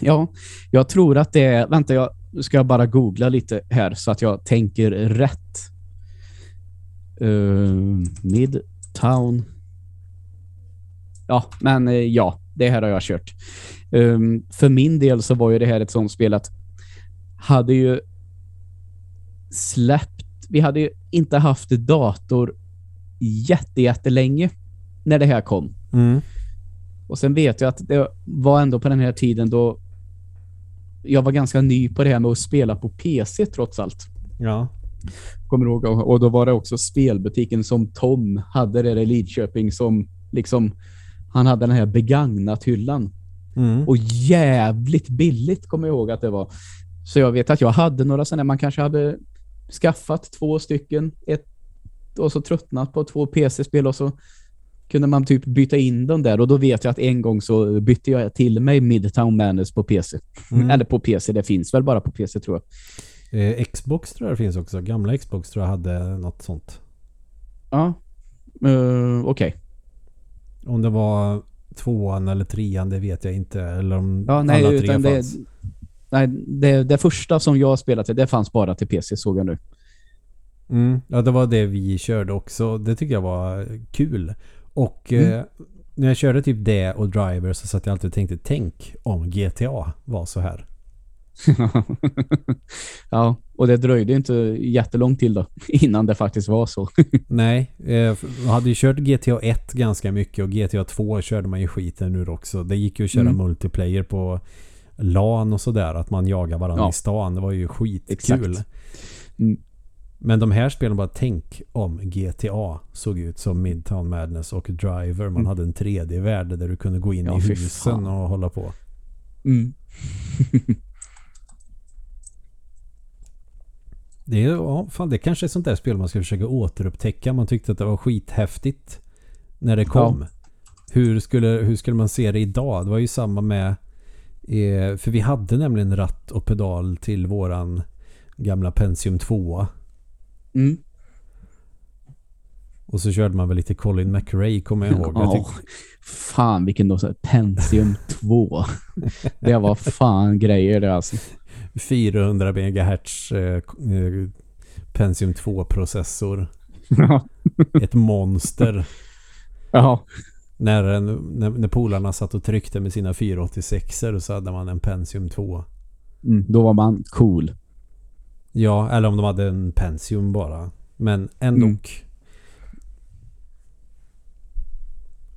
ja, jag tror att det är... Vänta, jag ska jag bara googla lite här så att jag tänker rätt. Uh, Midtown. Ja, men uh, ja, det här har jag kört. Um, för min del så var ju det här ett sånt spel att hade ju släppt... Vi hade ju inte haft dator jätte, jättelänge när det här kom.
Mm.
Och sen vet jag att det var ändå på den här tiden då jag var ganska ny på det här med att spela på PC trots allt.
Ja.
Kommer ihåg? Och då var det också spelbutiken som Tom hade där i Lidköping som liksom han hade den här begagnat hyllan.
Mm.
Och jävligt billigt kommer jag ihåg att det var. Så jag vet att jag hade några sådana, man kanske hade skaffat två stycken ett och så tröttnat på två PC-spel och så kunde man typ byta in dem där och då vet jag att en gång så bytte jag till mig Midtown Madness på PC.
Mm.
Eller på PC, det finns väl bara på PC tror jag.
Eh, Xbox tror jag det finns också. Gamla Xbox tror jag hade något sånt.
Ja, uh, okej.
Om det var tvåan eller trean, det vet jag inte. Eller om
Ja, nej,
alla tre
utan det,
fanns.
nej det, det första som jag spelade till, det fanns bara till PC såg jag nu.
Mm, ja, det var det vi körde också. Det tycker jag var kul. Och
Mm.
eh, när jag körde typ det och Driver så satt jag alltid och tänkte tänk om GTA var så här. (laughs)
ja, och det dröjde inte jättelång till då (laughs) innan det faktiskt var så. (laughs)
Nej, eh, jag hade ju kört GTA 1 ganska mycket och GTA 2 körde man ju skiten ur också. Det gick ju att köra
Mm.
multiplayer på LAN och sådär. Att man jagar varandra
Ja.
i stan. Det var ju skitkul.
Exakt. Mm.
Men de här spelen bara tänk om GTA såg ut som Midtown Madness och Driver. Man
Mm.
hade en 3D-värld där du kunde gå in
Ja,
i husen och hålla på.
Mm. (laughs)
Det, är, ja, fan, det kanske är sånt där spel man ska försöka återupptäcka. Man tyckte att det var skithäftigt när det kom. Hur, skulle, hur skulle man se det idag? Det var ju samma med... Eh, för vi hade nämligen ratt och pedal till våran gamla Pentium 2.
Mm.
Och så körde man väl lite Colin McRae kommer jag ihåg. Jag
Ja,
tyckte,
fan vilken då Pentium 2. (laughs) det var fan grejer det alltså.
400 MHz eh, eh, Pentium 2-processor.
Ja. (laughs)
Ett monster.
ja.
När, en, när, när polarna satt och tryckte med sina 486 er så hade man en Pentium 2.
Mm, då var man cool.
Ja, eller om de hade en Pentium bara. Men ändå.
Mm.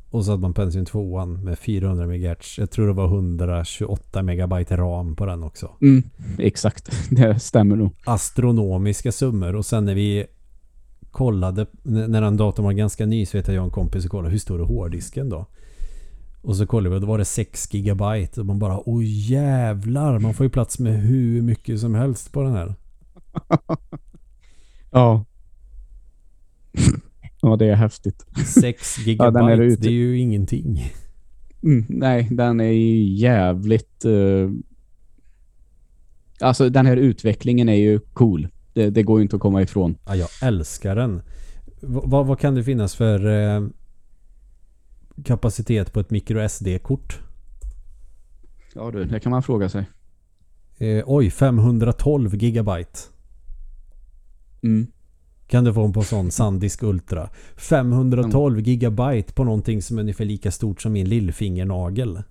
Och så hade man Pentium 2 med 400 MHz. Jag tror det var 128 megabyte ram på den också.
Mm, exakt, (laughs) det stämmer nog.
Astronomiska summor. Och sen när vi kollade, när den datorn var ganska ny så vet jag jag och en kompis och kollade hur stor är hårddisken då? Och så kollade vi och då var det 6 gigabyte och man bara åh jävlar man får ju plats med hur mycket som helst på den här. (laughs)
Ja. ja, det är häftigt.
6 gigabyte, (laughs)
den är
det
ute.
är ju ingenting.
Mm, nej, den är ju jävligt... eh, Alltså den här utvecklingen är ju cool. Det, det går ju inte att komma ifrån.
Ja, jag älskar den. V- vad, vad kan det finnas för eh, kapacitet på ett micro SD-kort?
Ja du, det kan man fråga sig.
Eh, oj, 512 gigabyte.
Mm.
Kan du få en på sån Sandisk Ultra. 512 gigabyte på någonting som är ungefär lika stort som min lillfingernagel.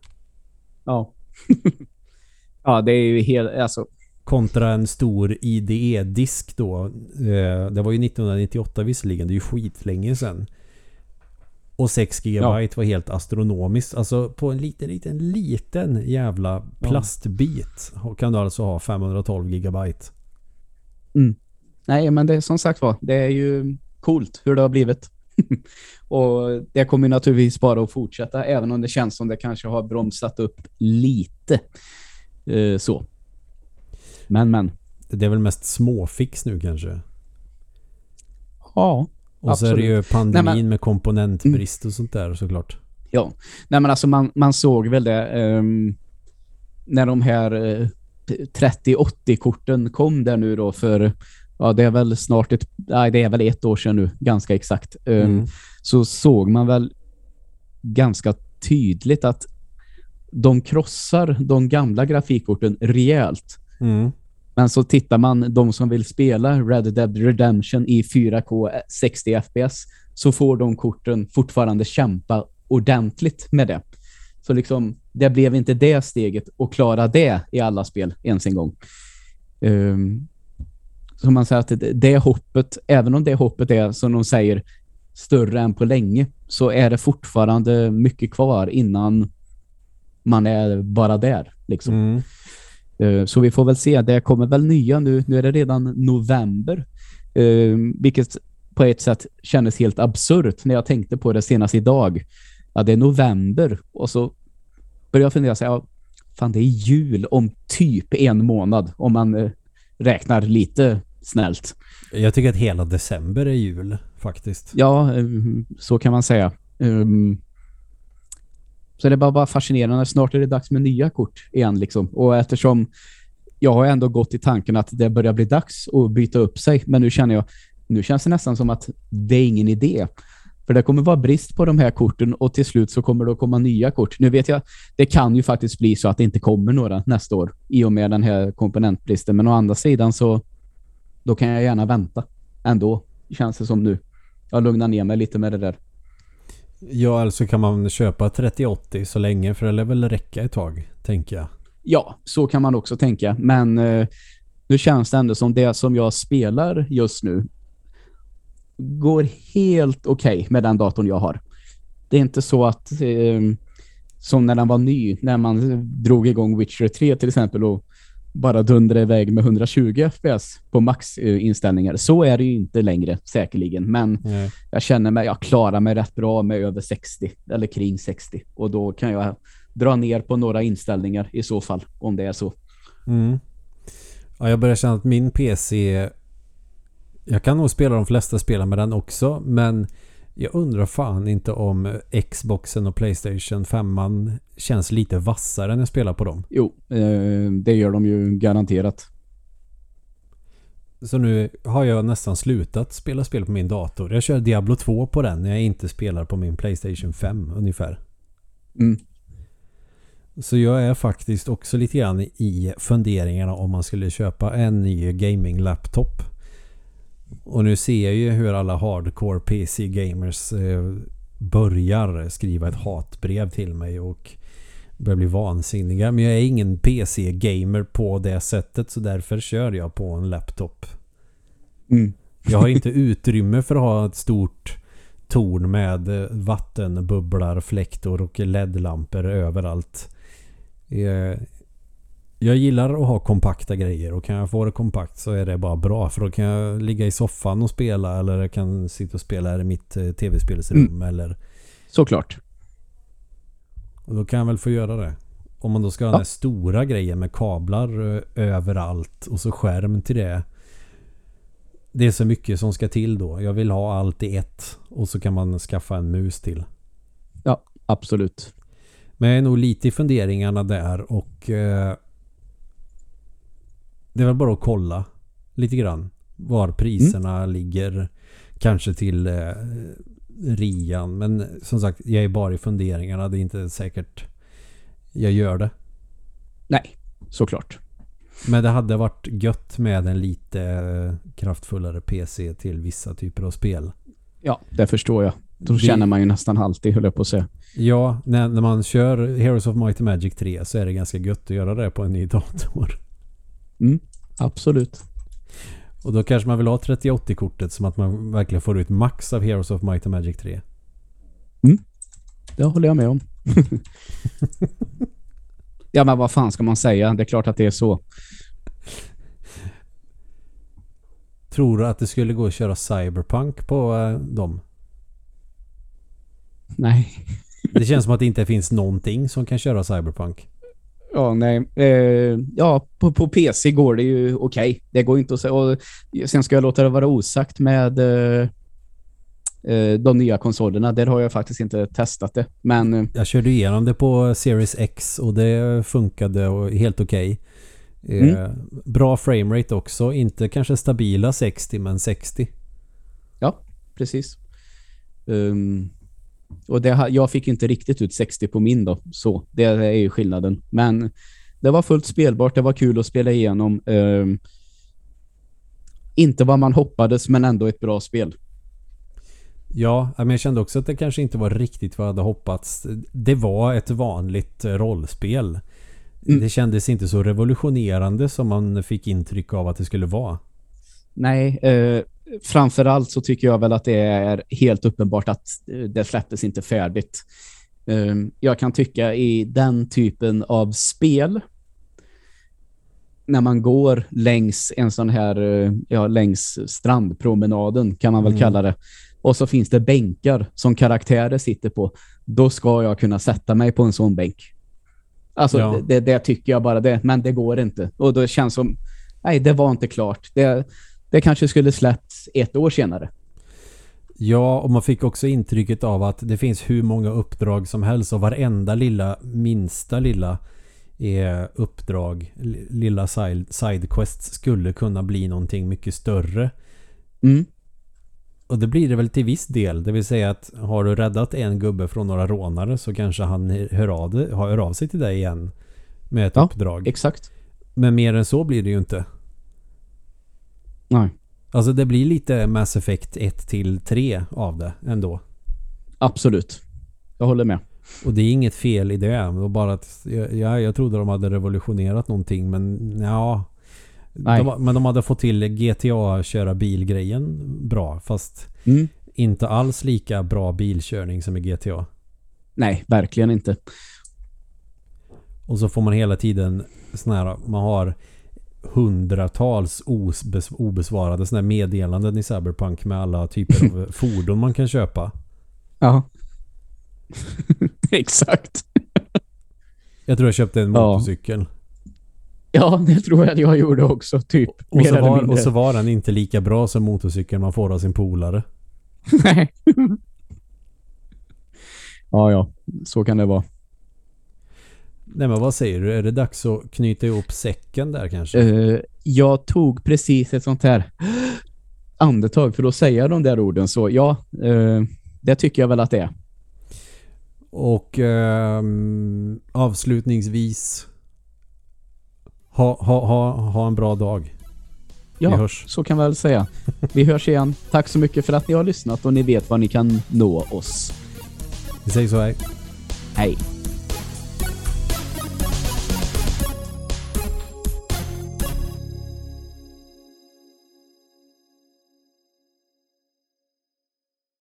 Ja. (laughs) ja, det är ju helt... Alltså,
Kontra en stor IDE-disk då. Eh, det var ju 1998 visserligen. Det är ju skitlänge sedan. Och 6 gigabyte var helt astronomiskt. Alltså på en liten, liten, liten jävla plastbit kan du alltså ha 512 gigabyte.
Nej, men det är som sagt var, det är ju coolt hur det har blivit. (laughs) och det kommer naturligtvis bara att fortsätta, även om det känns som det kanske har bromsat upp lite. Eh, så. Men, men.
Det är väl mest småfix nu kanske.
Ja,
Och så är det ju pandemin
Nej, men-
med komponentbrist och sånt där såklart.
Ja, nej men alltså man, man såg väl det ehm, när de här eh, 3080-korten kom där nu då för, ja det är väl snart ett, nej det är väl ett år sedan nu, ganska exakt. Ehm,
Mm.
Så såg man väl ganska tydligt att de krossar de gamla grafikkorten rejält.
Mm.
Men så tittar man, de som vill spela Red Dead Redemption i 4K 60 FPS så får de korten fortfarande kämpa ordentligt med det. Så liksom, det blev inte det steget att klara det i alla spel ens en gång. Um, så man säger att det, det hoppet, även om det hoppet är som de säger större än på länge, så är det fortfarande mycket kvar innan man är bara där. Liksom.
Mm.
Eh, Så vi får väl se. Det kommer väl nya nu. Nu är det redan november. Eh, Vilket på ett sätt kändes helt absurt när jag tänkte på det senast idag. Ja, det är november. Och så började jag fundera så här, ja, fan det är jul om typ en månad om man eh, räknar lite snällt.
Jag tycker att hela december är jul faktiskt.
Ja, eh, så kan man säga. Um, så det är bara, bara fascinerande. Snart är det dags med nya kort igen. Liksom. Och eftersom jag har ändå gått i tanken att det börjar bli dags att byta upp sig. Men nu känner jag, nu känns det nästan som att det är ingen idé. För det kommer vara brist på de här korten och till slut så kommer det att komma nya kort. Nu vet jag, det kan ju faktiskt bli så att det inte kommer några nästa år i och med den här komponentbristen. Men å andra sidan så då kan jag gärna vänta ändå, känns det som nu. Jag lugnar ner mig lite med det där.
Ja, alltså kan man köpa 3080 så länge för det lär väl räcka ett tag, tänker jag.
Ja, så kan man också tänka. Men eh, nu känns det ändå som det som jag spelar just nu går helt okej okay med den datorn jag har. Det är inte så att eh, som när den var ny, när man drog igång Witcher 3 till exempel och bara dundra iväg med 120 fps på maxinställningar. Så är det ju inte längre säkerligen, men Nej. jag känner mig, jag klarar mig rätt bra med över 60 eller kring 60 och då kan jag dra ner på några inställningar i så fall, om det är så.
Mm. Ja, jag börjar känna att min PC jag kan nog spela de flesta spelen med den också, men jag undrar fan inte om Xboxen och Playstation 5 känns lite vassare när jag spelar på dem.
Jo, eh, det gör de ju garanterat.
Så nu har jag nästan slutat spela spel på min dator. Jag kör Diablo 2 på den när jag inte spelar på min Playstation 5 ungefär.
Mm.
Så jag är faktiskt också lite grann i funderingarna om man skulle köpa en ny gaming-laptop. Och nu ser jag ju hur alla hardcore PC-gamers eh, börjar skriva ett hatbrev till mig och börjar bli vansinniga. Men jag är ingen PC-gamer på det sättet så därför kör jag på en laptop.
Mm.
jag har inte utrymme för att ha ett stort torn med eh, vattenbubblar, fläktor och LED-lampor överallt. Jag gillar att ha kompakta grejer och kan jag få det kompakt så är det bara bra för då kan jag ligga i soffan och spela eller jag kan sitta och spela i mitt eh, tv-spelsrum mm. eller
Såklart.
Och då kan jag väl få göra det. Om man då ska ha ja. den stora grejen med kablar eh, överallt och så skärm till det. Det är så mycket som ska till då. Jag vill ha allt i ett och så kan man skaffa en mus till.
Ja, absolut.
Men jag är nog lite i funderingarna där och eh, det är väl bara att kolla lite grann var priserna mm. ligger. Kanske till eh, rian. Men som sagt, jag är bara i funderingarna. Det är inte säkert jag gör det.
Nej, såklart.
Men det hade varit gött med en lite kraftfullare PC till vissa typer av spel.
Ja, det förstår jag. Då känner man ju nästan alltid, höll jag på att säga.
Ja, när, när man kör Heroes of Might and Magic 3 så är det ganska gött att göra det på en ny (laughs) dator.
Mm, absolut.
Och då kanske man vill ha 3080-kortet som att man verkligen får ut max av Heroes of Might and Magic 3.
Mm, det håller jag med om. (laughs) ja, men vad fan ska man säga? Det är klart att det är så.
Tror du att det skulle gå att köra Cyberpunk på äh, dem?
Nej.
det känns som att det inte finns någonting som kan köra Cyberpunk.
Ja, nej. Eh, ja, på, på PC går det ju okej. Okay. Det går inte att säga. Och sen ska jag låta det vara osagt med eh, eh, de nya konsolerna. Där har jag faktiskt inte testat det. Men, eh,
jag körde igenom det på Series X och det funkade helt okej. Okay. Eh, mm. Bra framerate också. Inte kanske stabila 60 men 60.
Ja, precis. Um, och det, jag fick inte riktigt ut 60 på min då. Så det är ju skillnaden. Men det var fullt spelbart. Det var kul att spela igenom. Uh, inte vad man hoppades men ändå ett bra spel.
Ja, men jag kände också att det kanske inte var riktigt vad jag hade hoppats. Det var ett vanligt rollspel. Mm. Det kändes inte så revolutionerande som man fick intryck av att det skulle vara.
Nej, eh, framförallt så tycker jag väl att det är helt uppenbart att det släpptes inte färdigt. Ehm, jag kan tycka i den typen av spel när man går längs en sån här eh, ja, längs strandpromenaden kan man väl mm. kalla det. Och så finns det bänkar som karaktärer sitter på. Då ska jag kunna sätta mig på en sån bänk. Alltså ja. det, det, tycker jag bara det. Men det går inte. Och då känns som nej, det var inte klart. Det, det kanske skulle släppts ett år senare.
Ja, och man fick också intrycket av att det finns hur många uppdrag som helst och varenda lilla, minsta lilla är uppdrag, l- lilla side- sidequest skulle kunna bli någonting mycket större.
Mm.
Och det blir det väl till viss del. Det vill säga att har du räddat en gubbe från några rånare så kanske han hör av, det, hör av sig till dig igen med ett
Ja.
uppdrag.
Exakt.
Men mer än så blir det ju inte.
Nej.
Alltså det blir lite Mass Effect 1 till 3 av det ändå.
Absolut. Jag håller med.
Och det är inget fel i det. Var bara att ja, jag trodde de hade revolutionerat någonting men ja.
Nej.
De, men de hade fått till GTA köra bilgrejen bra fast
Mm.
inte alls lika bra bilkörning som i GTA.
Nej, verkligen inte.
Och så får man hela tiden såna här, man har hundratals obes, obesvarade såna här meddelanden i Cyberpunk med alla typer av (laughs) fordon man kan köpa.
Ja. (laughs) Exakt.
Jag tror jag köpte en motorcykel.
Ja, det tror jag att jag gjorde också. Typ.
Och
Mer
så,
eller
var, och så var den inte lika bra som motorcykeln man får av sin polare. (laughs)
Nej. ja, ja. Så kan det vara.
Nej men vad säger du? Är det dags att knyta ihop säcken där kanske?
Eh, jag tog precis ett sånt här andetag för att säga de där orden. Så ja, eh, det tycker jag väl att det är.
Och ehm, avslutningsvis ha, ha, ha, ha en bra dag.
Ja, så kan vi väl säga. Vi hörs igen. Tack så mycket för att ni har lyssnat och ni vet var ni kan nå oss.
Vi säger så här.
Hej!